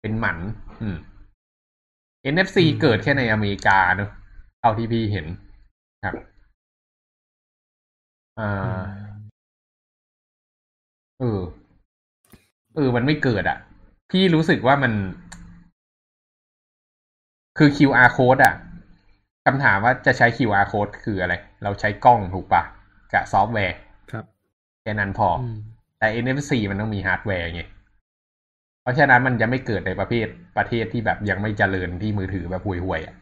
เป็นหมัน อืม NFC อืมเกิดแค่ในอเมริกาเนอะเท่าที่พี่เห็นครับอ่าเออเออ มันไม่เกิดอะ พี่รู้สึกว่ามัน คือ QR code อะ คำถามว่าจะใช้ QR code คืออะไร เราใช้กล้องถูกปะกับซอฟต์แวร์ ครับแค่นั้นพอออืมแต่ NFC มันต้องมีฮาร์ดแวร์ไง เพราะฉะนั้นมันจะไม่เกิดในประเภทประเทศที่แบบยังไม่เจริญที่มือถือแบบห่วยๆอะ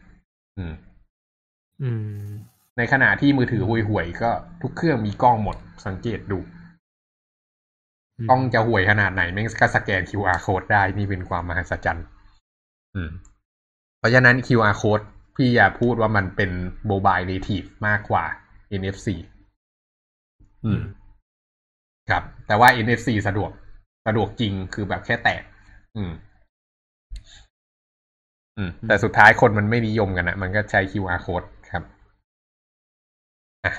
อืม อืม ในขณะที่มือถือห่วยๆก็ทุกเครื่องมีกล้องหมดสังเกตดูอืมกล้องจะห่วยขนาดไหนแม่งก็สแกน QR code ได้นี่เป็นความมหัศจรรย์ อืม เพราะฉะนั้น QR code พี่อยากพูดว่ามันเป็น mobile native มากกว่า NFC อืม ครับ แต่ว่า NFC สะดวก สะดวกจริงคือแบบแค่แตะอืม อืม แต่สุดท้ายคนมันไม่นิยมกันนะมันก็ใช้ QR code ครับอะ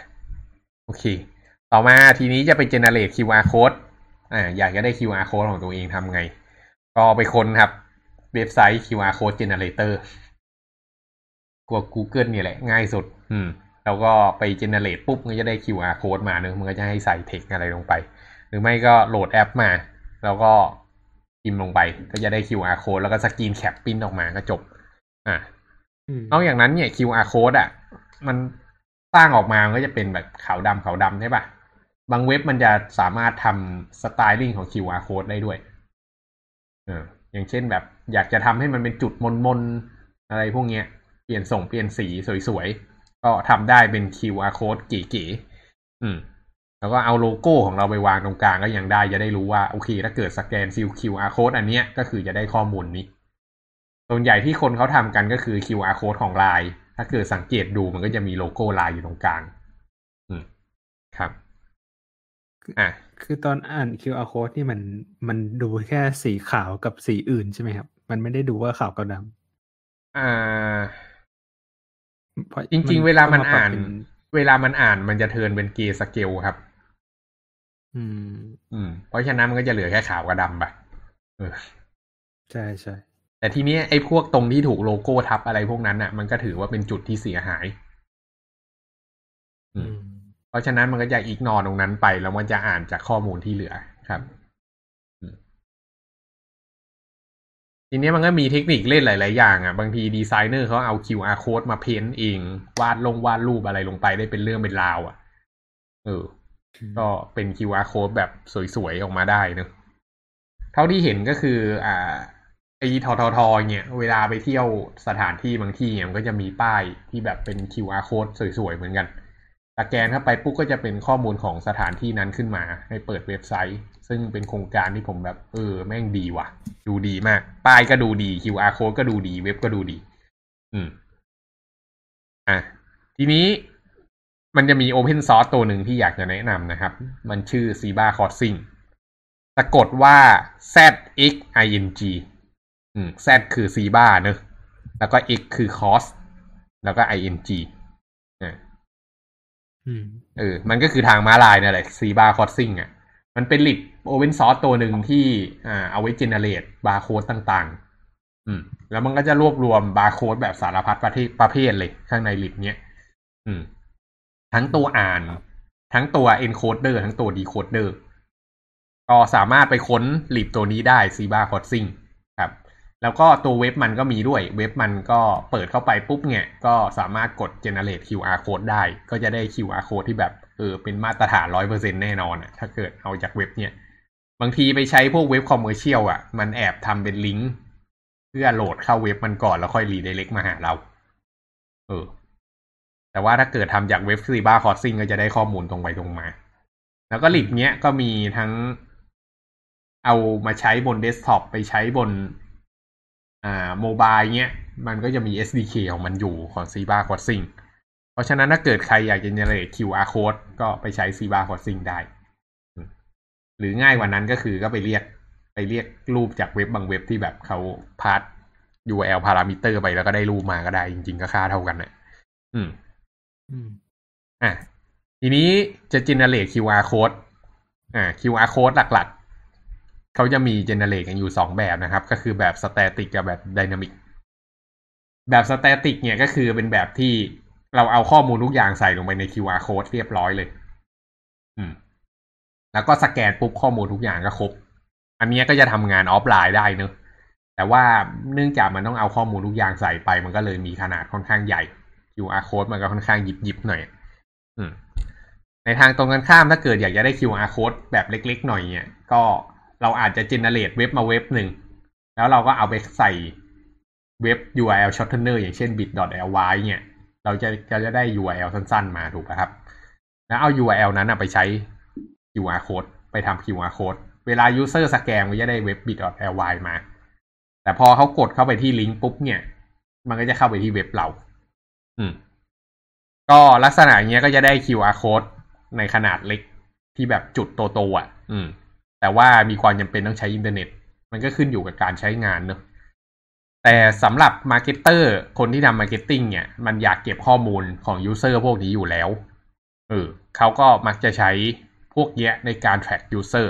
โอเค ต่อมาทีนี้จะไป generate QR code อ่า อยากจะได้ QR code ของตัวเองทำไง ก็ไปค้นครับ เว็บไซต์ QR code generator กลัว Google เนี่ยแหละ ง่ายสุด อืม แล้วก็ไป generate ปุ๊บมันก็จะได้ QR code มาเนอะมันก็จะให้ใส่ text อะไรลงไป หรือไม่ก็โหลดแอปมา แล้วก็พิมพ์ลงไป ก็จะได้ QR code แล้วก็ screen cap print ออกมาก็จบ อ่ามนอกจากนั้นเนี่ย QR code อะ มันสร้างออกมา มันก็จะเป็นแบบขาวดำขาวดำใช่ปะบางเว็บมันจะสามารถทำ styling ของ QR code ได้ด้วย เออ อย่างเช่นแบบ อยากจะทำให้มันเป็นจุดมนมนๆอะไรพวกเนี้ยเป ลี่ยนทรงเปลี่ยนสีสวยๆ ก็ทำได้เป็น QR code เก๋ๆอืม แล้วก็เอาโลโก้ของเราไปวางตรงกลางก็ยังได้จะได้รู้ว่า โอเค ถ้าเกิดสแกนซิล QR code อันเนี้ยก็คือจะได้ข้อมูลนี้ ส่วนใหญ่ที่คนเขาทำกันก็คือ QR code ของ Line ถ้าเกิดสังเกตดูมันก็จะมีโลโก้ Line อยู่ตรงกลาง อืม ครับอะคือตอนอ่าน QR code นี่มันมันดูแค่สีขาวกับสีอื่นใช่ไหมครับ มันไม่ได้ดูว่าขาวกับดอ่าำเพราะ จริง ๆ เวลามันต้องปรับอ่านเป็เวลามันอ่านมันจะเทิร์นเป็นเกย์สเกลครับ อืม อืม เพราะฉะนั้นมันก็จะเหลือแค่ขาวกับดำไปเออใช่ใช่แต่ทีนี้ไอ้พวกตรงที่ถูกโลโก้ทับอะไรพวกนั้นอะ มันก็ถือว่าเป็นจุดที่เสียหาย อือืมมเพราะฉะนั้นมันก็จะอีกนอตรงนั้นไป แล้วมันจะอ่านจากข้อมูลที่เหลือครับ ทีนี้มันก็มีเทคนิคเล่นหลาย ๆ อย่างอะบางทีดีไซเนอร์เขาเอา QR code มาเพ้นท์เอง วาดลงวาดรูปอะไรลงไปได้เป็นเรื่องเป็นราว อะ เออ ก็เป็น QR code แบบสวย ๆ ออกมาได้เนอะเท่าที่เห็นก็คือ อ่าไอทททเนี่ยเวลาไปเที่ยวสถานที่บางที่เนี่ยมันก็จะมีป้ายที่แบบเป็น QR code สวย ๆ เหมือนกันสแกนเข้าไปปุ๊บก็จะเป็นข้อมูลของสถานที่นั้นขึ้นมา ให้เปิดเว็บไซต์ ซึ่งเป็นโครงการที่ผมแบบ เออ แม่งดีว่ะ ดูดีมาก ป้ายก็ดูดี QR code ก็ดูดี เว็บก็ดูดี อืม อะ ทีนี้มันจะมี Open Source ตัวหนึ่งที่อยากจะแนะนำนะครับ มันชื่อ Ziba Crossing สะกดว่า Z X I N G อืม Z คือ Ziba เนอะแล้วก็ X คือ Cross แล้วก็ I N G อ่าอืมเออ มันก็คือทางม้าลายนั่นแหละ Ziba Crossing อะ มันเป็นลิบ Open Source ตัวหนึ่งที่อ่าเอาไว้ generate barcode ต่างๆ อืม แล้วมันก็จะรวบรวมบาร์โค้ดแบบสารพัดประเภทประเภทเลยข้างในลิบเนี้ยอืม ทั้งตัวอ่าน ทั้งตัว encoder ทั้งตัว decoder ก็สามารถไปค้นลิบตัวนี้ได้ Ziba Crossing ครับ แล้วก็ตัวเว็บมันก็มีด้วย เว็บมันก็เปิดเข้าไปปุ๊บเนี่ย ก็สามารถกด generate QR code ได้ ก็จะได้ QR code ที่แบบ เออเป็นมาตรฐานร้อยเปอร์เซ็นต์แน่นอนอะถ้าเกิดเอาจากเว็บเนี่ย บางทีไปใช้พวกเว็บ commercial อะมันแอบทำเป็นลิงก์เพื่อโหลดเข้าเว็บมันก่อนแล้วค่อย redirect มาหาเรา เออ แต่ว่าถ้าเกิดทำจากเว็บ Zebra Crossing ก็จะได้ข้อมูลตรงไปตรงมา แล้วก็ lib เนี้ยก็มีทั้งเอามาใช้บนเดสก์ท็อปไปใช้บน อ่าโมบายเนี้ย มันก็จะมี SDK ของมันอยู่ของ z ีบ้าคอร์ซิง เพราะฉะนั้นถ้าเกิดใครอยากจะ generate QR code ก็ไปใช้ z ีบ้าคอร์ซิงได้ หรือง่ายกว่านั้นก็คือก็ไปเรียกไปเรียกรูปจากเว็บบางเว็บที่แบบเขาพาส URL พารามิเตอร์ไปแล้วก็ได้รูปมาก็ได้ จริง ๆ ก็ค่าเท่ากันนะอืม อืม อะ ทีนี้จะ generate QR code อ่า QR code หลัก ๆ เขาจะมี generate กันอยู่สองแบบนะครับ ก็คือแบบ static กับแบบ dynamic แบบ static เนี่ยก็คือเป็นแบบที่ เราเอาข้อมูลทุกอย่างใส่ลงไปใน QR code เรียบร้อยเลย อืม แล้วก็สแกนปุ๊บข้อมูลทุกอย่างก็ครบ อันเนี้ยก็จะทำงานออฟไลน์ได้เนอะแต่ว่าเนื่องจากมันต้องเอาข้อมูลทุกอย่างใส่ไป มันก็เลยมีขนาดค่อนข้างใหญ่ QR code มันก็ค่อนข้างหยิบหยิบหน่อย อืม ในทางตรงกันข้ามถ้าเกิดอยากจะได้ QR code แบบเล็ก ๆ หน่อยเนี่ย ก็เราอาจจะ generate เว็บมาเว็บหนึ่ง แล้วเราก็เอาไปใส่เว็บ URL shortener อย่างเช่น bit.ly เนี่ย เราจะจะจะได้ URL สั้นๆ มาถูกไหมครับ แล้วเอา URL นั้นไปใช้ QR code ไปทำ QR code เวลา user สแกนมันจะได้เว็บ bit.ly มา แต่พอเขากดเข้าไปที่ลิงก์ปุ๊บเนี่ย มันก็จะเข้าไปที่เว็บเรา อืม ก็ลักษณะเงี้ยก็จะได้ QR code ในขนาดเล็กที่แบบจุดโตๆอะ อืม แต่ว่ามีความจำเป็นต้องใช้อินเทอร์เน็ต มันก็ขึ้นอยู่กับการใช้งานเนอะ แต่สำหรับ marketer คนที่ทำ marketing เนี่ย มันอยากเก็บข้อมูลของ user พวกนี้อยู่แล้ว เออเขาก็มักจะใช้พวกเนี้ยในการ track user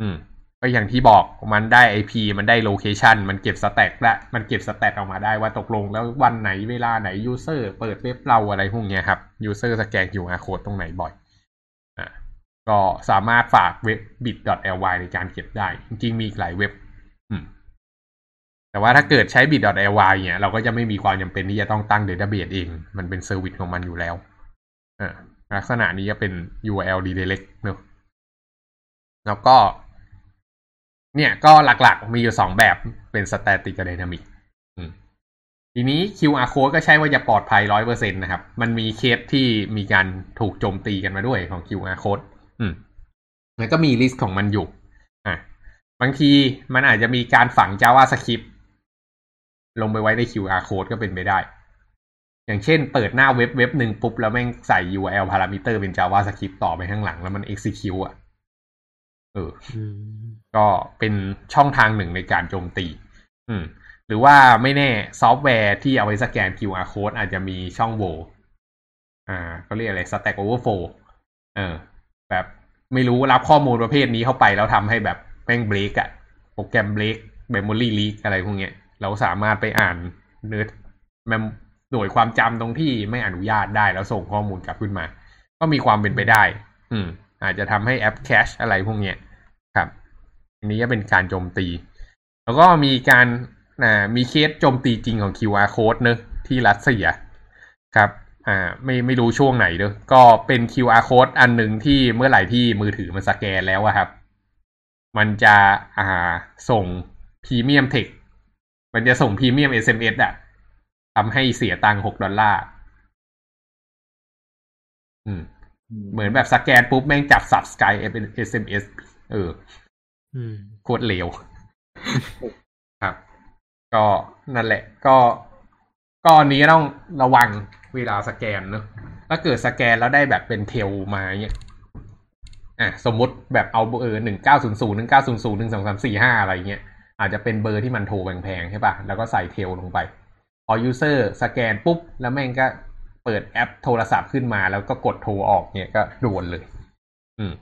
อืม ก็อย่างที่บอกมันได้ IP มันได้ location มันเก็บ stat ละมันเก็บ stat ออกมาได้ว่าตกลงแล้ววันไหนเวลาไหน user เปิดเว็บเราอะไรพวกเนี้ยครับ user สแกน QR code ตรงไหนบ่อย อ่า ก็สามารถฝากเว็บ bit.ly ในการเก็บได้ จริงๆมีหลายเว็บ แต่ว่าถ้าเกิดใช้ bit.ly เนี่ยเราก็จะไม่มีความจำเป็นที่จะต้องตั้ง database เอง มันเป็น service ของมันอยู่แล้วอ่าลักษณะนี้จะเป็น URL redirect เนอะแล้วก็ เนี่ยก็หลักๆมีอยู่สองแบบเป็น static กับ dynamic ทีนี้ QR code ก็ใช่ว่าจะปลอดภัยร้อยเปอร์เซ็นต์นะครับ มันมีเคสที่มีการถูกโจมตีกันมาด้วยของ QR code อืมมันก็มี list ของมันอยู่ อะ บางทีมันอาจจะมีการฝัง JavaScript ลงไปไว้ใน QR code ก็เป็นไปได้ อย่างเช่นเปิดหน้าเว็บเว็บหนึ่งปุ๊บ แล้วแม่งใส่ URL parameter เป็น JavaScript ต่อไปข้างหลังแล้วมัน execute อะเอออืมก็เป็นช่องทางหนึ่งในการโจมตี อืม หรือว่าไม่แน่ซอฟต์แวร์ที่เอาไว้สแกน QR code อาจจะมีช่องโหว่อ่าก็เรียกอะไร Stack Overflow เออ แบบไม่รู้รับข้อมูลประเภทนี้เข้าไปแล้วทำให้แบบแม่งเบรกอะโปรแกรม break memory leak อะไรพวกเนี้ย เราสามารถไปอ่านเนื้อ mem หน่วยความจำตรงที่ไม่อนุญาตได้แล้วส่งข้อมูลกลับขึ้นมา ก็มีความเป็นไปได้ อืม อาจจะทำให้แอป crash อะไรพวกเนี้ยครับ อันนี้ก็เป็นการโจมตี แล้วก็มีการอ่ามีเคสโจมตีจริงของ QR code เนอะที่รัสเซียครับอ่าไม่ไม่รู้ช่วงไหนเนอะก็เป็น QR code อันหนึ่งที่เมื่อไหร่ที่มือถือมันสแกนแล้วอะครับ มันจะอ่าส่งพรีเมียมเทค มันจะส่งพรีเมียม SMS อะทำให้เสียตังค์หกดอลลาร์อืม เหมือนแบบสแกนปุ๊บแม่งจับ subscribe เป็น SMS เอออืมโคตรเลวครับ ก็นั่นแหละ ก็ก็อันนี้ต้องระวังเวลาสแกนเนอะถ้าเกิดสแกนแล้วได้แบบเป็น tel มาเนี่ยอะสมมติแบบเอาเบอร์หนึ่งเก้าศูนย์ศูนย์หนึ่งเก้าศูนย์ศูนย์หนึ่งสองสามสี่ห้าอะไรเงี้ย อาจจะเป็นเบอร์ที่มันโทรแพงๆใช่ปะแล้วก็ใส่ tel ลงไป พอ user สแกนปุ๊บ แล้วแม่งก็เปิดแอปโทรศัพท์ขึ้นมาแล้วก็กดโทรออกเนี่ยก็โดนเลย อืม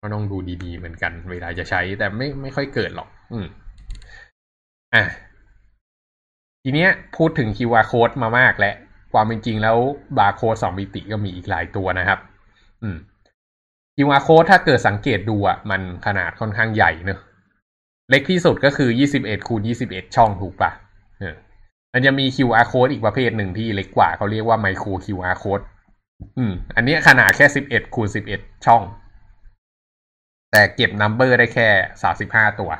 ก็ต้องดูดีๆเหมือนกัน เวลาจะใช้ แต่ไม่ไม่ค่อยเกิดหรอก อืม อะ ทีเนี้ยพูดถึง QR code มามากแล้วความเป็นจริงแล้วบาร์โค้ดสองมิติก็มีอีกหลายตัวนะครับ อืม QR code ถ้าเกิดสังเกตดูอะ มันขนาดค่อนข้างใหญ่เนอะ เล็กที่สุดก็คือยี่สิบเอ็ดคูณยี่สิบเอ็ดช่องถูกปะเออมันจะมี QR code อีกประเภทหนึ่งที่เล็กกว่าเขาเรียกว่าไมโคร QR code อืม อันนี้ขนาดแค่สิบเอ็ดคูณสิบเอ็ดช่อง แต่เก็บ number ได้แค่สามสิบห้าตัว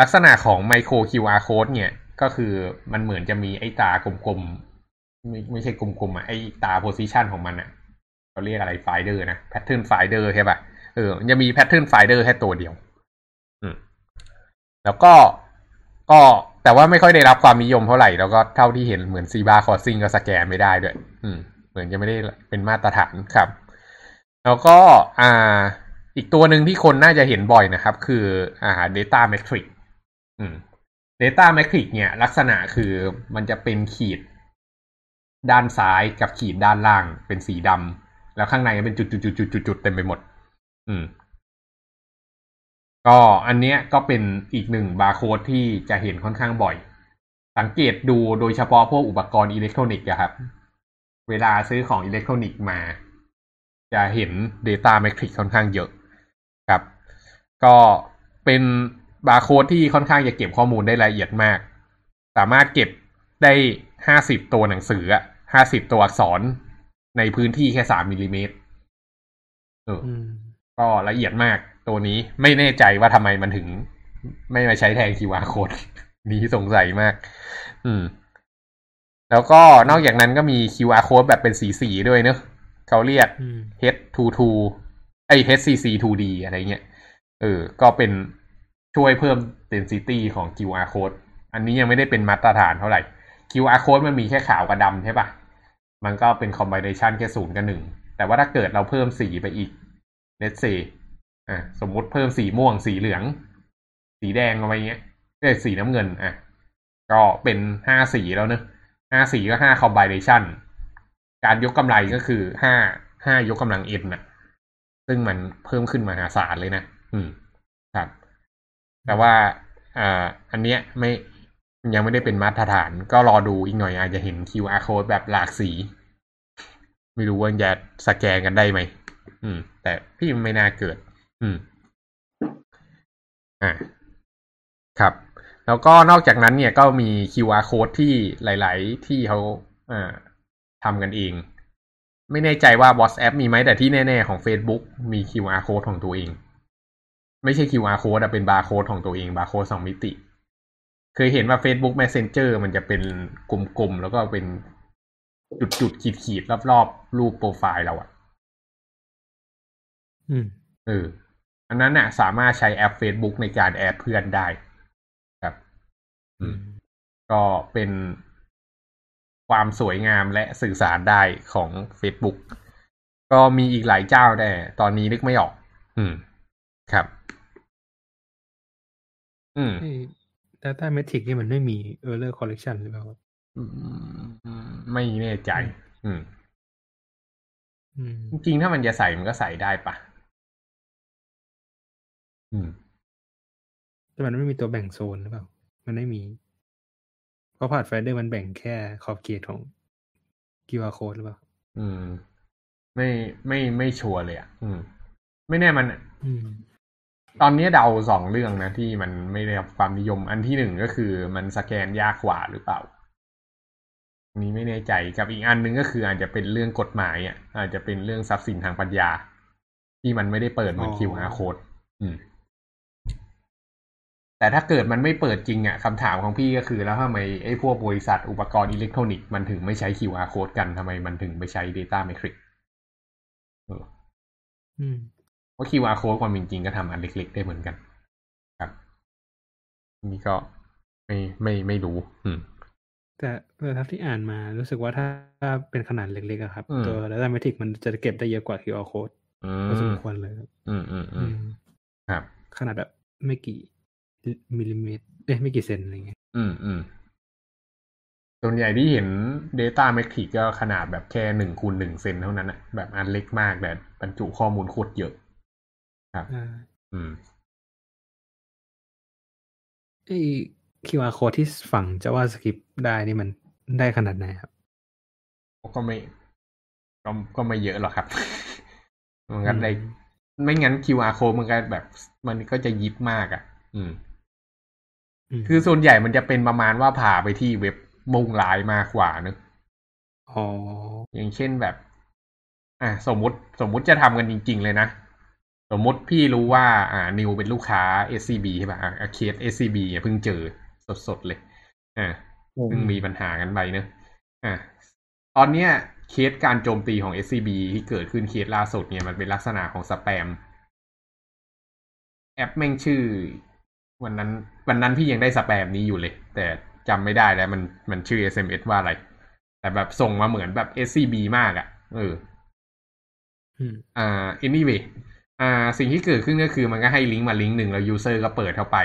ลักษณะของไมโคร QR code เนี่ย ก็คือมันเหมือนจะมีไอ้ตากลมๆ ไม่ไม่ใช่กลมๆอะไอ้ตา position ของมันอะเขาเรียกอะไร finder นะ pattern finder ใช่ป่ะเออมันจะมี pattern finder แค่ตัวเดียว แล้วก็ก็แต่ว่าไม่ค่อยได้รับความนิยมเท่าไหร่ แล้วก็เท่าที่เห็นเหมือนซีบาคอซิงก็สแกนไม่ได้ด้วย อืม เหมือนจะไม่ได้เป็นมาตรฐานครับ แล้วก็อ่า อีกตัวหนึ่งที่คนน่าจะเห็นบ่อยนะครับ คืออ่า data metric อืม data metric เนี่ย ลักษณะคือมันจะเป็นขีดด้านซ้ายกับขีดด้านล่างเป็นสีดำแล้วข้างในเป็นจุดๆๆๆๆเต็มไปหมด อืม ก็อันเนี้ยก็เป็นอีกหนึ่งบาร์โค้ดที่จะเห็นค่อนข้างบ่อย สังเกตดูโดยเฉพาะพวกอุปกรณ์อิเล็กทรอนิกส์อะครับ เวลาซื้อของอิเล็กทรอนิกส์มา จะเห็น Data Matrix ค่อนข้างเยอะครับ ก็เป็นบาร์โค้ดที่ค่อนข้างจะเก็บข้อมูลได้ละเอียดมาก สามารถเก็บได้ห้าสิบตัวหนังสืออะห้าสิบตัวอักษรในพื้นที่แค่สามมิลลิเมตรเอออืมก็ละเอียดมาก ตัวนี้ไม่แน่ใจว่าทำไมมันถึง ไม่มาใช้แทน QR code นี้สงสัยมาก อืม แล้วก็นอกจากนั้นก็มี QR code แบบเป็นสีสีๆด้วยเนอะเขาเรียกอืม H22 ไอ HCC 2D อะไรเงี้ย เออ ก็เป็นช่วยเพิ่ม density ของ QR code อันนี้ยังไม่ได้เป็นมาตรฐานเท่าไหร่ QR code มันมีแค่ขาวกับดำใช่ปะมันก็เป็น combination แค่ศูนย์กับหนึ่ง แต่ว่าถ้าเกิดเราเพิ่มสีไปอีก let's say อะสมมุติเพิ่มสีม่วงสีเหลือง สีแดงอะไรเงี้ยเอ้ยสีน้ำเงินอะก็เป็นห้าสีแล้วเนอะห้าสีก็ห้า combination การยกกำไรก็คือห้าห้ายกกำลัง n น่ะ ซึ่งมันเพิ่มขึ้นมหาศาลเลยนะ อืม ครับ แต่ว่าอ่าอันเนี้ยไม่ยังไม่ได้เป็นมาตรฐาน ก็รอดูอีกหน่อยอาจจะเห็น QR code แบบหลากสี ไม่รู้ว่าจะสแกนกันได้ไหม อืม แต่พี่ไม่น่าเกิด อืม อ่า ครับ แล้วก็นอกจากนั้นเนี่ยก็มี QR code ที่หลาย ๆ ที่เขาอ่าทำกันเอง ไม่แน่ใจว่า WhatsApp มีไหมแต่ที่แน่ ๆ ของ Facebook มี QR code ของตัวเอง ไม่ใช่ QR code อะเป็นบาร์โค้ดของตัวเองบาร์โค้ดสองมิติ เคยเห็นว่า Facebook Messenger มันจะเป็นกลม ๆ แล้วก็เป็นจุด ๆ ขีด ๆ รอบ ๆ รูปโปรไฟล์เราอะอืม เออ อันนั้นน่ะ สามารถใช้แอป Facebook ในการแอดเพื่อนได้ครับก็เป็นความสวยงามและสื่อสารได้ของ Facebook ก็มีอีกหลายเจ้าแต่ตอนนี้นึกไม่ออก อืม ครับ อืม data metric นี่มันไม่มี error correction หรือเปล่าไม่แน่ใจ อืม จริงๆถ้ามันจะใส่มันก็ใส่ได้ปะ อืม แต่มันไม่มีตัวแบ่งโซนหรือเปล่า มันไม่มี เพราะพาดไฟเดอร์มันแบ่งแค่ขอบเขตของ QR code หรือเปล่า อืม ไม่ไม่ไม่ชัวร์เลยอะ อืม ไม่แน่มัน อืม ตอนนี้เดาสองเรื่องนะที่มันไม่ได้รับความนิยม อันที่หนึ่งก็คือมันสแกนยากกว่าหรือเปล่าอันนี้ไม่แน่ใจกับอีกอันหนึ่งก็คืออาจจะเป็นเรื่องกฎหมายอะอาจจะเป็นเรื่องทรัพย์สินทางปัญญา ที่มันไม่ได้เปิดเหมือนอ๋อ QR code อืม แต่ถ้าเกิดมันไม่เปิดจริงอะคำถามของพี่ก็คือ แล้วทำไมไอ้พวกบริษัทอุปกรณ์อิเล็กทรอนิกส์มันถึงไม่ใช้ QR code กันทำไมมันถึงไปใช้ data metric เอออืมเพราะ QR code ความเป็นจริงก็ทำอันเล็ก ๆ ได้เหมือนกัน ครับ นี่ก็ไม่ไม่ไม่รู้ อืม แต่แต่เท่าที่อ่านมารู้สึกว่าถ้าถ้าเป็นขนาดเล็กๆอะครับอืมตัว data metric มันจะเก็บได้เยอะกว่า QR code อืพอสมมควรเลยครับอืมอืมอือืมมครับ ขนาดแบบไม่กี่ มิลลิเมตรเอ้ยไม่กี่เซนอะไรเงี้ยอืมอืมส่วนใหญ่ที่เห็น Data Metric ก็ขนาดแบบแค่หนึ่งคูณหนึ่งเซนเท่านั้นอะแบบอันเล็กมากแต่บรรจุข้อมูลโคตรเยอะ ครับอ่าอืมไอ้ QR code ที่ฝั่ง JavaScript ได้นี่มันได้ขนาดไหนครับ ก็ไม่ก็ก็ไม่เยอะหรอกครับมันก็ได้อืมไม่งั้น QR code มันก็แบบ มันก็จะยิบมากอะ่ะ อืมม คือส่วนใหญ่มันจะเป็นประมาณว่าผ่าไปที่เว็บมุ่งร้ายมากกว่าเนอะอ๋อ อย่างเช่นแบบ อะสมมุติสมมุติจะทำกันจริง ๆ เลยนะ สมมุติพี่รู้ว่า อ่า นิวเป็นลูกค้า SCB ใช่ป่ะอะเคส SCB อะเพิ่งเจอสดๆเลย อ่าเพิ่งมีปัญหากันไปเนอะอะตอนเนี้ยเคสการโจมตีของ SCB ที่เกิดขึ้นเคสล่าสุดเนี่ยมันเป็นลักษณะของสแปม แอปแม่งชื่อ วันนั้น วันนั้นพี่ยังได้สแปมนี้อยู่เลย แต่จำไม่ได้แล้วมันมันชื่อ SMS ว่าอะไร แต่แบบส่งมาเหมือนแบบ SCB มากอะ่ะ เอออืมอ่า anyway อ่า สิ่งที่เกิดขึ้นก็คือมันก็ให้ลิงก์มาลิงก์หนึ่งแล้ว user ก็เปิดเข้าไป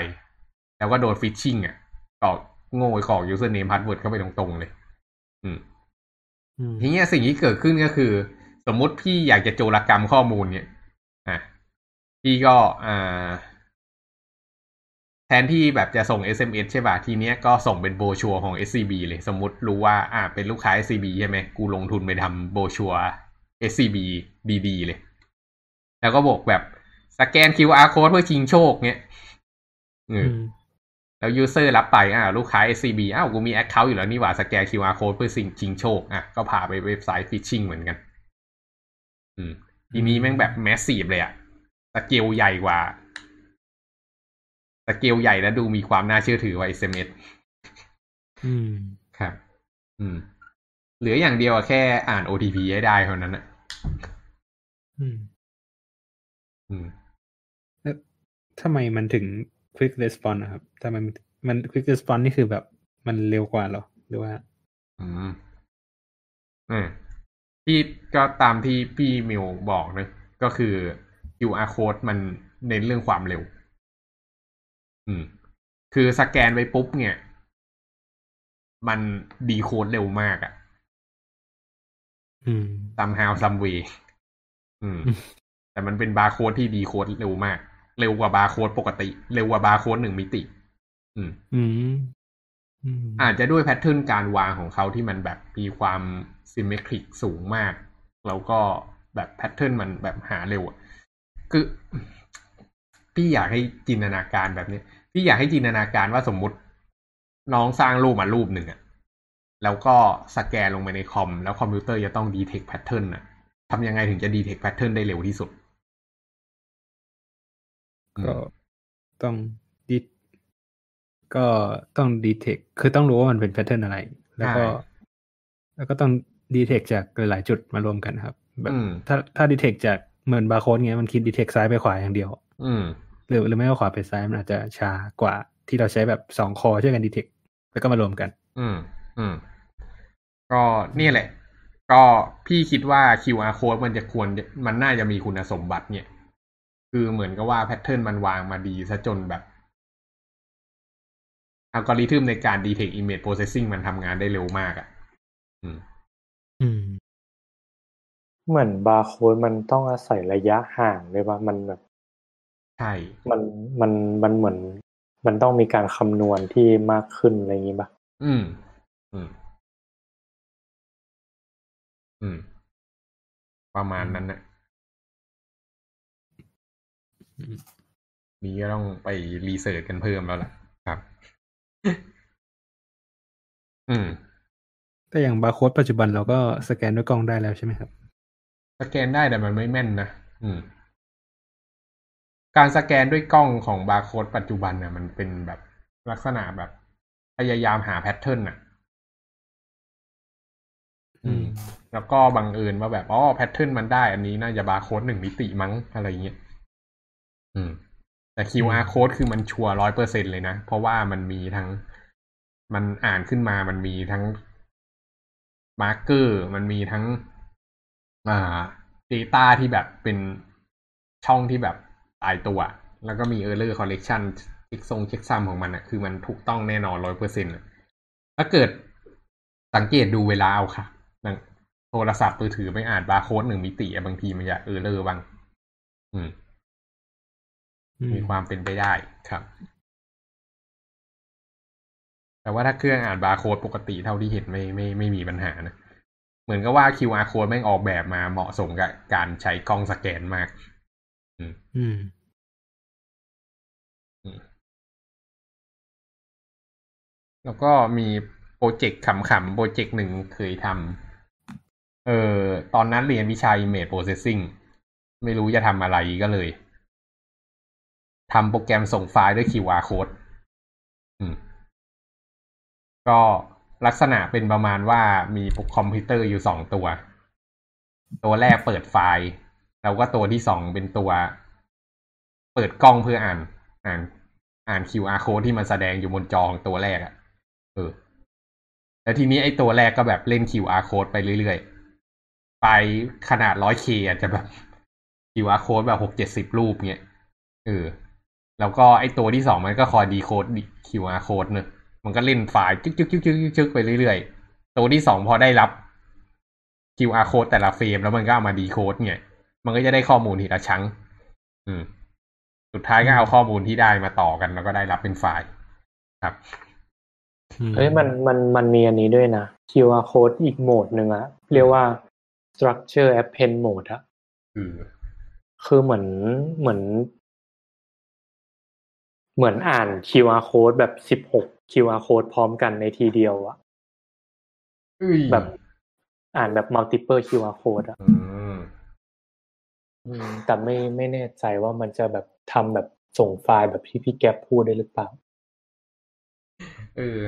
แล้วก็โดน phishing อะกรอกโง่กรอก username password เข้าไปตรงๆเลย อืมอืมทีเนี้ยสิ่งที่เกิดขึ้นก็คือ สมมุติพี่อยากจะโจรกรรมข้อมูลเนี่ย อะพี่ก็อ่า แทนที่แบบจะส่ง SMS ใช่ป่ะ ทีเนี้ยก็ส่งเป็นโบชัวของ SCB เลย สมมติรู้ว่า อ่า เป็นลูกค้า SCB ใช่ไหม กูลงทุนไปทำโบชัว SCB ดีๆเลย แล้วก็บอกแบบสแกน QR code เพื่อชิงโชคเนี้ยเอออืมแล้ว user รับไป อ่า ลูกค้า SCB อ้าว กูมี account อยู่แล้วนี่หว่า สแกน QR code เพื่อสิ่งชิงโชค อะ ก็พาไปเว็บไซต์ phishing เหมือนกัน อืม ทีนี้แม่งแบบ massive เลยอะสเกลใหญ่กว่าส เกลใหญ่และดูมีความน่าเชื่อถือกว่า SMS อืมครับ อืม เหลืออย่างเดียวอะแค่อ่าน OTP ให้ได้เท่านั้นนะอืม อืมแล้วทำไมมันถึง quick response นะครับทำไมมันมัน quick response นี่คือแบบมันเร็วกว่าเหรอ หรือว่า อืมอืมที่ก็ตามที่พี่มิวบอกนะ ก็คือ QR code มันเน้นเรื่องความเร็ว อืม คือสแกนไปปุ๊บเนี่ย มัน decode เร็วมากอะอืม somehow some way อืมอืม แต่มันเป็นบาร์โค้ดที่ decode เร็วมาก เร็วกว่าบาร์โค้ดปกติ เร็วกว่าบาร์โค้ดหนึ่งมิติอืมอืม อืมอาจจะด้วย pattern การวางของเขาที่มันแบบมีความ symmetric สูงมาก แล้วก็แบบ pattern มันแบบหาเร็วอะคือ พี่อยากให้จินตนาการแบบนี้ พี่อยากให้จินตนาการว่าสมมุติน้องสร้างรูปมารูปหนึ่งอะแล้วก็สแกนลงไปในคอม แล้วคอมพิวเตอร์จะต้อง detect pattern อะทำยังไงถึงจะ detect pattern ได้เร็วที่สุด ก็ต้องดิก็ต้อง detect คือต้องรู้ว่ามันเป็น pattern อะไร แล้วก็ใช่แล้วก็ต้อง detect จากหลายๆจุดมารวมกันครับแบบอืมถ้าถ้า detect จากเหมือนบาร์โค้ดเงี้ยมันคิด detect ซ้ายไปขวาอย่างเดียว อืมหรือหรือไม่ก็ขวาไปซ้ายมันอาจจะช้ากว่าที่เราใช้แบบสอง core ช่วยกัน detect แล้วก็มารวมกัน อืม อืม ก็นี่แหละ ก็พี่คิดว่า QR code มันจะควรมันน่าจะมีคุณสมบัติ เนี่ย คือเหมือนกับว่า pattern มันวางมาดีซะจนแบบอัลกอริทึมในการ detect image processing มันทำงานได้เร็วมากอะ่ะ อืม อืม เหมือนบาร์โค้ดมันต้องอาศัยระยะห่างเลยว่ามันแบบ ใช่มันมันมันเหมือน มันต้องมีการคำนวณที่มากขึ้นอะไรอย่างนี้ปะอืม อืม อืม ประมาณนั้นนะอืมนี้ก็ต้องไปรีเสิร์ชกันเพิ่มแล้วล่ะ ครับ อืม แต่อย่างบาร์โค้ดปัจจุบันเราก็สแกนด้วยกล้องได้แล้วใช่ไหมครับ สแกนได้แต่มันไม่แม่นนะ อืม การสแกนด้วยกล้องของบาร์โค้ดปัจจุบันน่ะ มันเป็นแบบลักษณะแบบ พยายามหา pattern น่ะ อืม แล้วก็บังเอิญว่าแบบอ๋อ pattern มันได้ อันนี้น่าจะบาร์โค้ดหนึ่งมิติมั้งอะไรเงี้ยอืม แต่ QR code คือมันชัวร์ร้อยเปอร์เซ็นต์เลยนะ เพราะว่ามันมีทั้งมันอ่านขึ้นมามันมีทั้ง marker มันมีทั้ง อ่า Data ที่แบบเป็นช่องที่แบบ ตายตัว แล้วก็มี Error Correction checksum checksum ของมันอะคือมันถูกต้องแน่นอนร้อยเปอร์เซ็นต์ถ้าเกิดสังเกตดูเวลาเอาค่ะอย่างโทรศัพท์มือถือไม่อ่านบาร์โค้ดหนึ่งมิติอะบางทีมันจะ error บ้าง อืมอืมีความเป็นไปได้ครับ แต่ว่าถ้าเครื่องอ่านบาร์โค้ดปกติเท่าที่เห็นไม่ไม่ไม่มีปัญหานะ เหมือนกับว่า QR code แม่งออกแบบมาเหมาะสมกับการใช้กล้องสแกนมาก อืม แล้วก็มีโปรเจกต์ขำๆ โปรเจกต์หนึ่งเคยทำ เออ ตอนนั้นเรียนวิชา Image Processing ไม่รู้จะทำอะไรก็เลยทำโปรแกรมส่งไฟล์ด้วย QR code อืม ก็ลักษณะเป็นประมาณว่ามีคอมพิวเตอร์อยู่สองตัว ตัวแรกเปิดไฟล์ แล้วก็ตัวที่สองเป็นตัว เปิดกล้องเพื่ออ่าน อ่าน อ่าน QR code ที่มันแสดงอยู่บนจอของตัวแรกอะ่ะเออแล้วทีนี้ไอ้ตัวแรกก็แบบเล่น QR code ไปเรื่อยๆ ไปขนาดร้อยเคอาจจะแบบ QR code แบบหกเจ็ดสิบรูปเงี้ยเออแล้วก็ไอ้ตัวที่สองมันก็คอยดีโคด QR code เนอะมันก็เล่นไฟล์จึ๊กจึ๊กจึ๊กจึ๊กจึ๊กจึ๊กไปเรื่อยๆ ตัวที่สองพอได้รับ QR code แต่ละเฟรมแล้วมันก็เอามาดีโคดเนี่ย มันก็จะได้ข้อมูลทีละชั้งอืม สุดท้ายก็เอาข้อมูลที่ได้มาต่อกัน แล้วก็ได้รับเป็นไฟล์ครับเฮ้ยมันมันมันมีอันนี้ด้วยนะ QR code อีกโหมดหนึ่งอะเรียกว่า structure append mode อะคือคือเหมือนเหมือน เหมือนอ่าน QR code แบบสิบหก QR code พร้อมกันในทีเดียวอะเอ้ยแบบอ่านแบบ multiple QR code อะ อืมอืมแต่ไม่ไม่แน่ใจว่ามันจะแบบทำแบบส่งไฟล์แบบที่พี่แก๊ปพูดได้หรือเปล่า เออ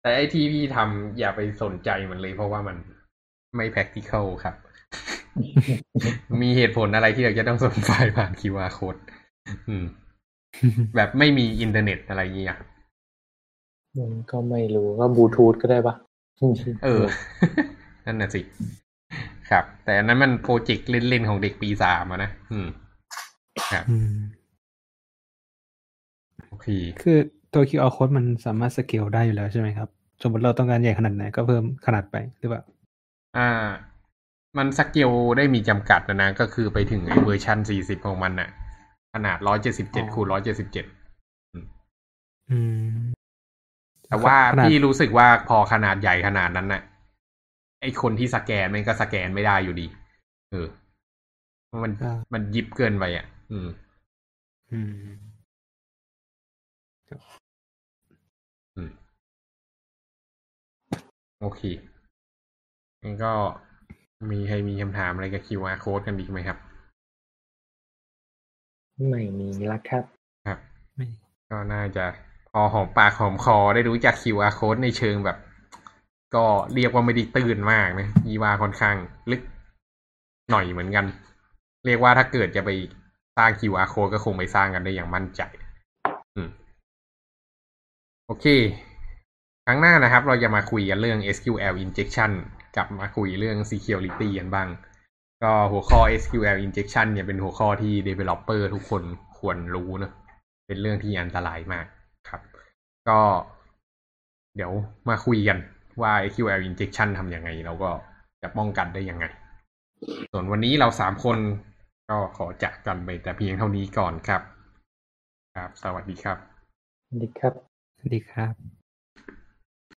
แต่ไอที่พี่ทำอย่าไปสนใจมันเลยเพราะว่ามันไม่ practical ครับ มีเหตุผลอะไรที่เราจะต้องส่งไฟล์ผ่าน QR code อืม แบบไม่มีอินเทอร์เน็ตอะไรอย่างเงี้ยมันก็ไม่รู้ก็บลูทูธก็ได้ปะเออ นั่นน่ะสิ ครับ แต่อันนั้นมันโปรเจกต์เล่นๆของเด็กปีสามอะนะอืมครับอืมโอเคคือตัว QR code มันสามารถสเกลได้อยู่แล้วใช่ไหมครับ สมมติเราต้องการใหญ่ขนาดไหนก็เพิ่มขนาดไปหรือเปล่าอ่า มันสเกลได้มีจำกัดนะนะก็คือไปถึงไอ้เวอร์ชันสี่สิบของมันน่ะ ขนาดร้อยเจ็ดสิบเจ็ดอ๋อคูณร้อยเจ็ดสิบเจ็ดอืมแต่ว่าขนาดพี่รู้สึกว่าพอขนาดใหญ่ขนาดนั้นน่ะ ไอ้คนที่สแกนมันก็สแกนไม่ได้อยู่ดี เออเพราะมันอ่ามันยิบเกินไปอะ อืม อืมอืมโอเคงั้นก็มีใครมีคำถามอะไรกับ QR code กันอีกไหมครับ ไม่มีละครับ ครับไม่ก็น่าจะพอหอมปากหอมคอได้รู้จัก QR code ในเชิงแบบ ก็เรียกว่าไม่ได้ตื่นมากนะยีว่าค่อนข้างลึกหน่อยเหมือนกัน เรียกว่าถ้าเกิดจะไปสร้าง QR code ก็คงไปสร้างกันได้อย่างมั่นใจ อืม โอเค ครั้งหน้านะครับ เราจะมาคุยกันเรื่อง SQL injection กลับมาคุยเรื่อง security กันบ้าง ก็หัวข้อ SQL injection เนี่ยเป็นหัวข้อที่ developer ทุกคนควรรู้เนอะเป็นเรื่องที่อันตรายมากครับ ก็เดี๋ยวมาคุยกัน ว่า SQL injection ทำยังไง เราก็จะป้องกันได้ยังไง ส่วนวันนี้เราสามคนก็ขอจากกันไปแต่เพียงเท่านี้ก่อนครับ ครับ สวัสดีครับ สวัสดีครับ สวัสดีครับ